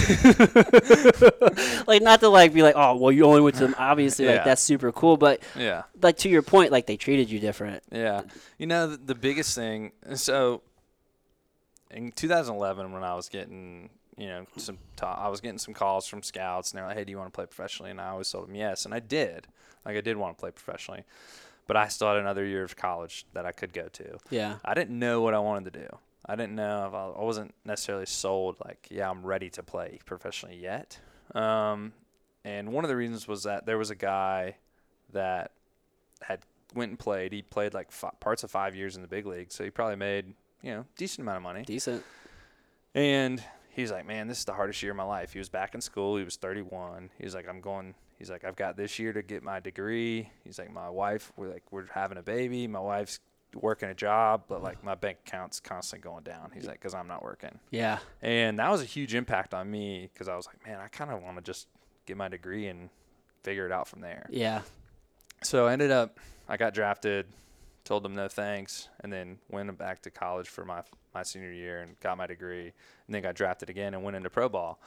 like, not to like be like, oh, well, you only went to them. Obviously, Yeah. like that's super cool, but Yeah. like to your point, like they treated you different. Yeah. You know, the, the biggest thing, so in 2011, when I was getting, you know, some, ta- I was getting some calls from scouts and they're like, hey, do you want to play professionally? And I always told them yes. And I did. Like, I did want to play professionally. But I still had another year of college that I could go to. Yeah. I didn't know what I wanted to do. I didn't know if I, I wasn't necessarily sold like, yeah, I'm ready to play professionally yet. Um, and one of the reasons was that there was a guy that had went and played. He played like parts of five years in the big league, so he probably made you know decent amount of money. Decent. And he's like, man, this is the hardest year of my life. He was back in school. He was 31. He's like, I'm going. He's like, I've got this year to get my degree. He's like, my wife, we're like, we're having a baby. My wife's working a job, but like my bank account's constantly going down. He's like, because I'm not working. Yeah. And that was a huge impact on me because I was like, man, I kind of want to just get my degree and figure it out from there. Yeah. So I ended up, I got drafted, told them no thanks, and then went back to college for my my senior year and got my degree, and then got drafted again and went into pro ball.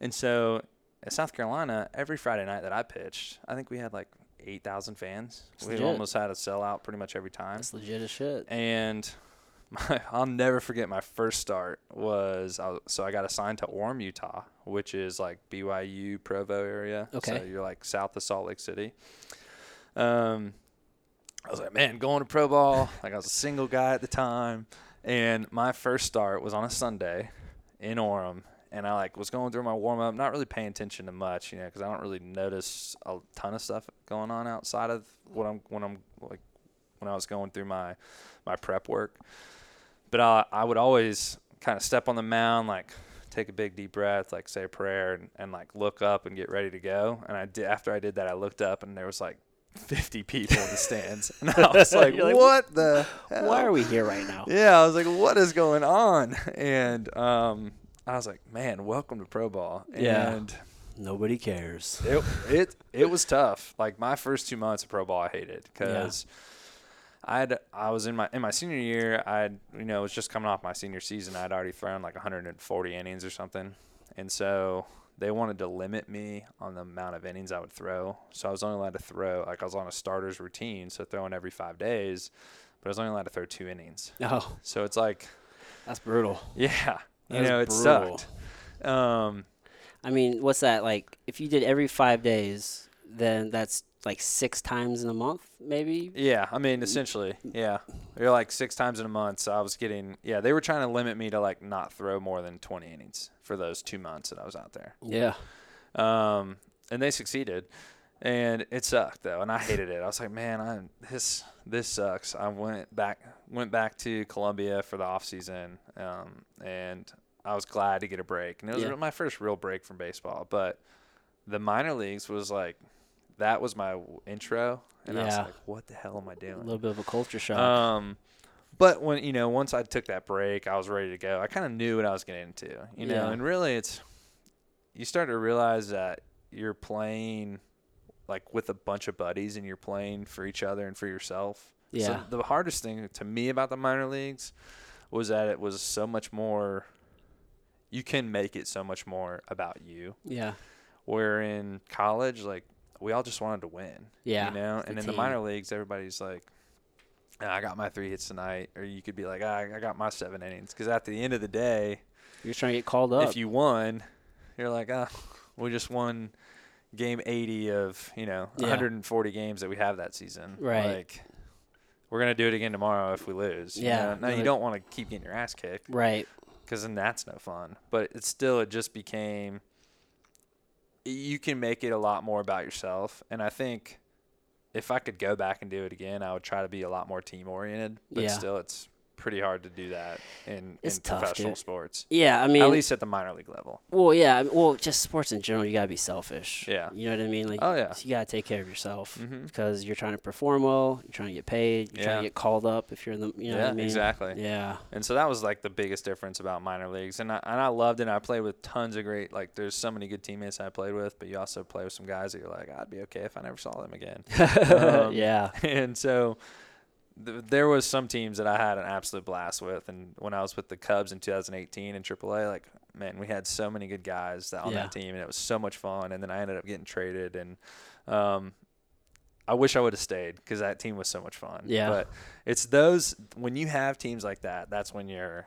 And so at South Carolina, every Friday night that I pitched, I think we had like eight thousand fans. We legit. almost had a sellout pretty much every time. That's legit as shit. And my, I'll never forget my first start was I was, so I got assigned to Orem, Utah, which is like BYU Provo area. Okay. So you're like south of Salt Lake City. Um, I was like, man, going to pro ball. Like I was a single guy at the time, and my first start was on a Sunday in Orem. And I like was going through my warm up, not really paying attention to much, you know, because I don't really notice a ton of stuff going on outside of what I'm when I'm like when I was going through my my prep work. But I I would always kind of step on the mound, like take a big deep breath, like say a prayer, and, and like look up and get ready to go. And I did after I did that, I looked up and there was like 50 people in the stands, and I was like, like, "What the? Why are we here right now? Yeah, I was like, "What is going on?" And um, I was like, "Man, welcome to pro ball." Yeah. And Nobody cares. it it it was tough. Like my first two months of pro ball, I hated because I had I was in my in my senior year. I you know was just coming off my senior season. I'd already thrown like 140 innings or something, and so they wanted to limit me on the amount of innings I would throw. So I was only allowed to throw like I was on a starter's routine, so throwing every five days, but I was only allowed to throw two innings. Oh, So it's like that's brutal. yeah, you know it brutal. sucked. Um, I mean, what's that like? If you did every five days, then that's like six times in a month, maybe. Yeah, I mean, essentially, yeah. you're like six times in a month, so I was getting. Yeah, they were trying to limit me to like not throw more than 20 innings for those two months that I was out there. Yeah. Um, and they succeeded, and it sucked though, and I hated it. I was like, man, I this this sucks. I went back went back to Columbia for the off season, um, and I was glad to get a break, and it was Yeah. my first real break from baseball. But the minor leagues was like that was my intro, and I was like, what the hell am I doing? A little bit of a culture shock. Um, but when you know, once I took that break, I was ready to go. I kind of knew what I was getting into, you know. Yeah. And really, it's you start to realize that you're playing like with a bunch of buddies, and you're playing for each other and for yourself. Yeah. So the hardest thing to me about the minor leagues was that it was so much more. You can make it so much more about you. yeah. Where in college, like we all just wanted to win. Yeah, you know. And in team. the minor leagues, everybody's like, ah, "I got my three hits tonight," or you could be like, ah, "I got my seven innings," because at the end of the day, you're trying to get called up. If you won, you're like, ah, we just won game 80 of you know yeah. 140 games that we have that season. Right. Like we're gonna do it again tomorrow if we lose. Yeah. You know? Now you don't want to keep getting your ass kicked. Right. Because then that's no fun. But it's still it just became. You can make it a lot more about yourself, and I think if I could go back and do it again, I would try to be a lot more team oriented. But yeah. still, it's pretty hard to do that in, in tough, professional dude. sports. Yeah, I mean, at least at the minor league level. Well, yeah, well, just sports in general, you gotta be selfish. Yeah, you know what I mean. Like, oh yeah, you gotta take care of yourself mm-hmm. because you're trying to perform well, you're trying to get paid, you're yeah. trying to get called up if you're in the, you know yeah, what I mean. exactly. Yeah, and so that was like the biggest difference about minor leagues, and I, and I loved it. I played with tons of great, like, there's so many good teammates I played with, but you also play with some guys that you're like, I'd be okay if I never saw them again. um, yeah, and so there was some teams that I had an absolute blast with, and when I was with the Cubs in 2018 in AAA, like man, we had so many good guys on Yeah. that team, and it was so much fun. And then I ended up getting traded, and um, I wish I would have stayed because that team was so much fun. Yeah. But it's those when you have teams like that, that's when you're,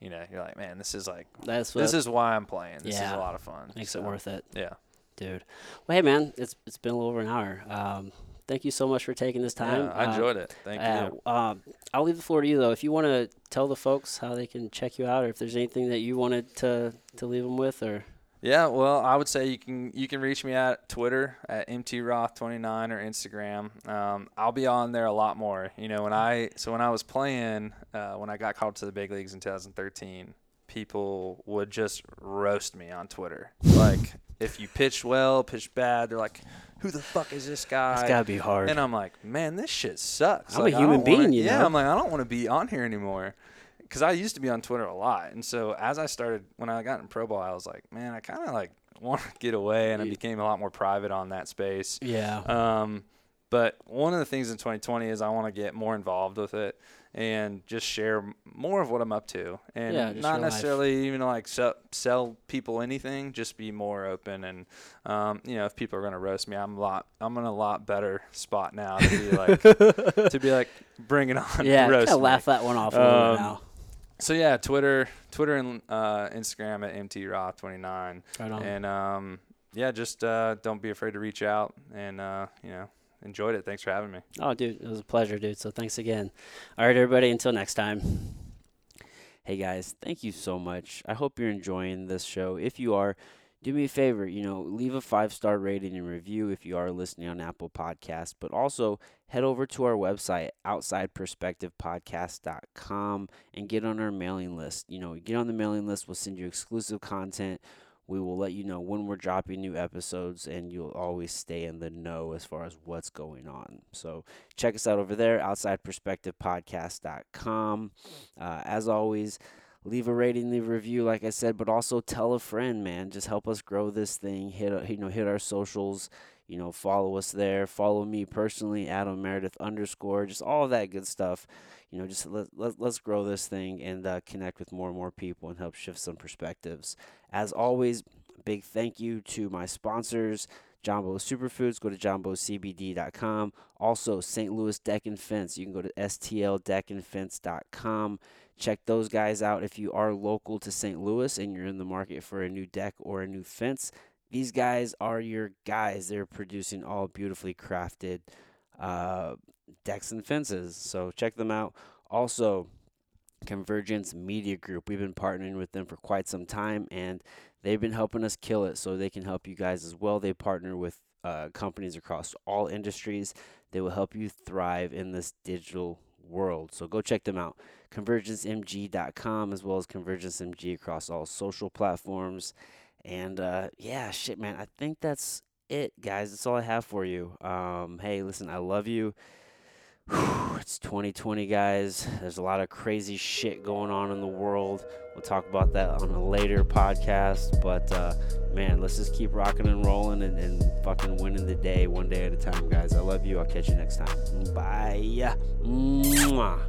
you know, you're like, man, this is like that's what this is why I'm playing. This is Yeah. a lot of fun. makes So, it worth it, Yeah. dude. Well, hey, man, it's it's been a little over an hour. Um, thank you so much for taking this time. Yeah, I Uh, enjoyed it. Thank uh, you. um, I'll leave the floor to you though. If you want to tell the folks how they can check you out, or if there's anything that you wanted to to leave them with, or Yeah, well, I would say you can you can reach me at Twitter at mtroth29 or Instagram. Um, I'll be on there a lot more. You know, when I so when I was playing, uh, when I got called to the big leagues in 2013, people would just roast me on Twitter. Like if you pitched well, pitched bad, they're like, "Who the fuck is this guy?" it's gotta be hard. And I'm like, man, this shit sucks. I'm a Like, I human don't wanna- being, you yeah. I'm like, I don't want to be on here anymore. Because I used to be on Twitter a lot, and so as I started, when I got in pro ball, I was like, man, I kind of like want to get away, and I became a lot more private on that space. yeah, Um, but one of the things in 2020 is I want to get more involved with it and just share more of what I'm up to, and Yeah, not your life. necessarily even like sell, sell people anything. Just be more open, and um, you know, if people are gonna roast me, I'm a lot, I'm in a lot better spot now to be like, to be like, bring it on, yeah. roast Kind laugh that one off a little Um, now. So yeah, Twitter, Twitter and uh, Instagram at mtroth29, Right on. and um, yeah, just uh, don't be afraid to reach out, and uh, you know, enjoyed it. Thanks for having me. Oh, dude, it was a pleasure, dude. So thanks again. All right, everybody. Until next time. Hey guys, thank you so much. I hope you're enjoying this show. If you are, do me a favor, you know, leave a five star rating and review if you are listening on Apple Podcasts, but also head over to our website, outsideperspectivepodcast.com, and get on our mailing list. You know, get on the mailing list, we'll send you exclusive content. We will let you know when we're dropping new episodes, and you'll always stay in the know as far as what's going on. So check us out over there, outsideperspectivepodcast.com. Uh, as always, leave a rating, leave a review, like I said, but also tell a friend, man. Just help us grow this thing. Hit uh, you know hit our socials. You know, follow us there. Follow me personally, Adam Meredith underscore. Just all that good stuff. You know, just let, let let's grow this thing and uh, connect with more and more people and help shift some perspectives. As always, big thank you to my sponsors. Jambo Superfoods, go to jambocbd.com. Also, St. Louis Deck and Fence. You can go to stldeckandfence.com. Check those guys out if you are local to St. Louis and you're in the market for a new deck or a new fence. These guys are your guys. They're producing all beautifully crafted uh, decks and fences. So check them out. Also, Convergence Media Group. We've been partnering with them for quite some time and they've been helping us kill it so they can help you guys as well. They partner with uh, companies across all industries. They will help you thrive in this digital world. So go check them out. ConvergenceMG.com as well as ConvergenceMG across all social platforms. And uh, yeah, shit, man, I think that's it, guys. That's all I have for you. Um, hey, listen, I love you. It's 2020, guys. There's a lot of crazy shit going on in the world. We'll talk about that on a later podcast. But uh, man, let's just keep rocking and rolling and, and fucking winning the day one day at a time, guys. I love you. I'll catch you next time. Bye. Mwah.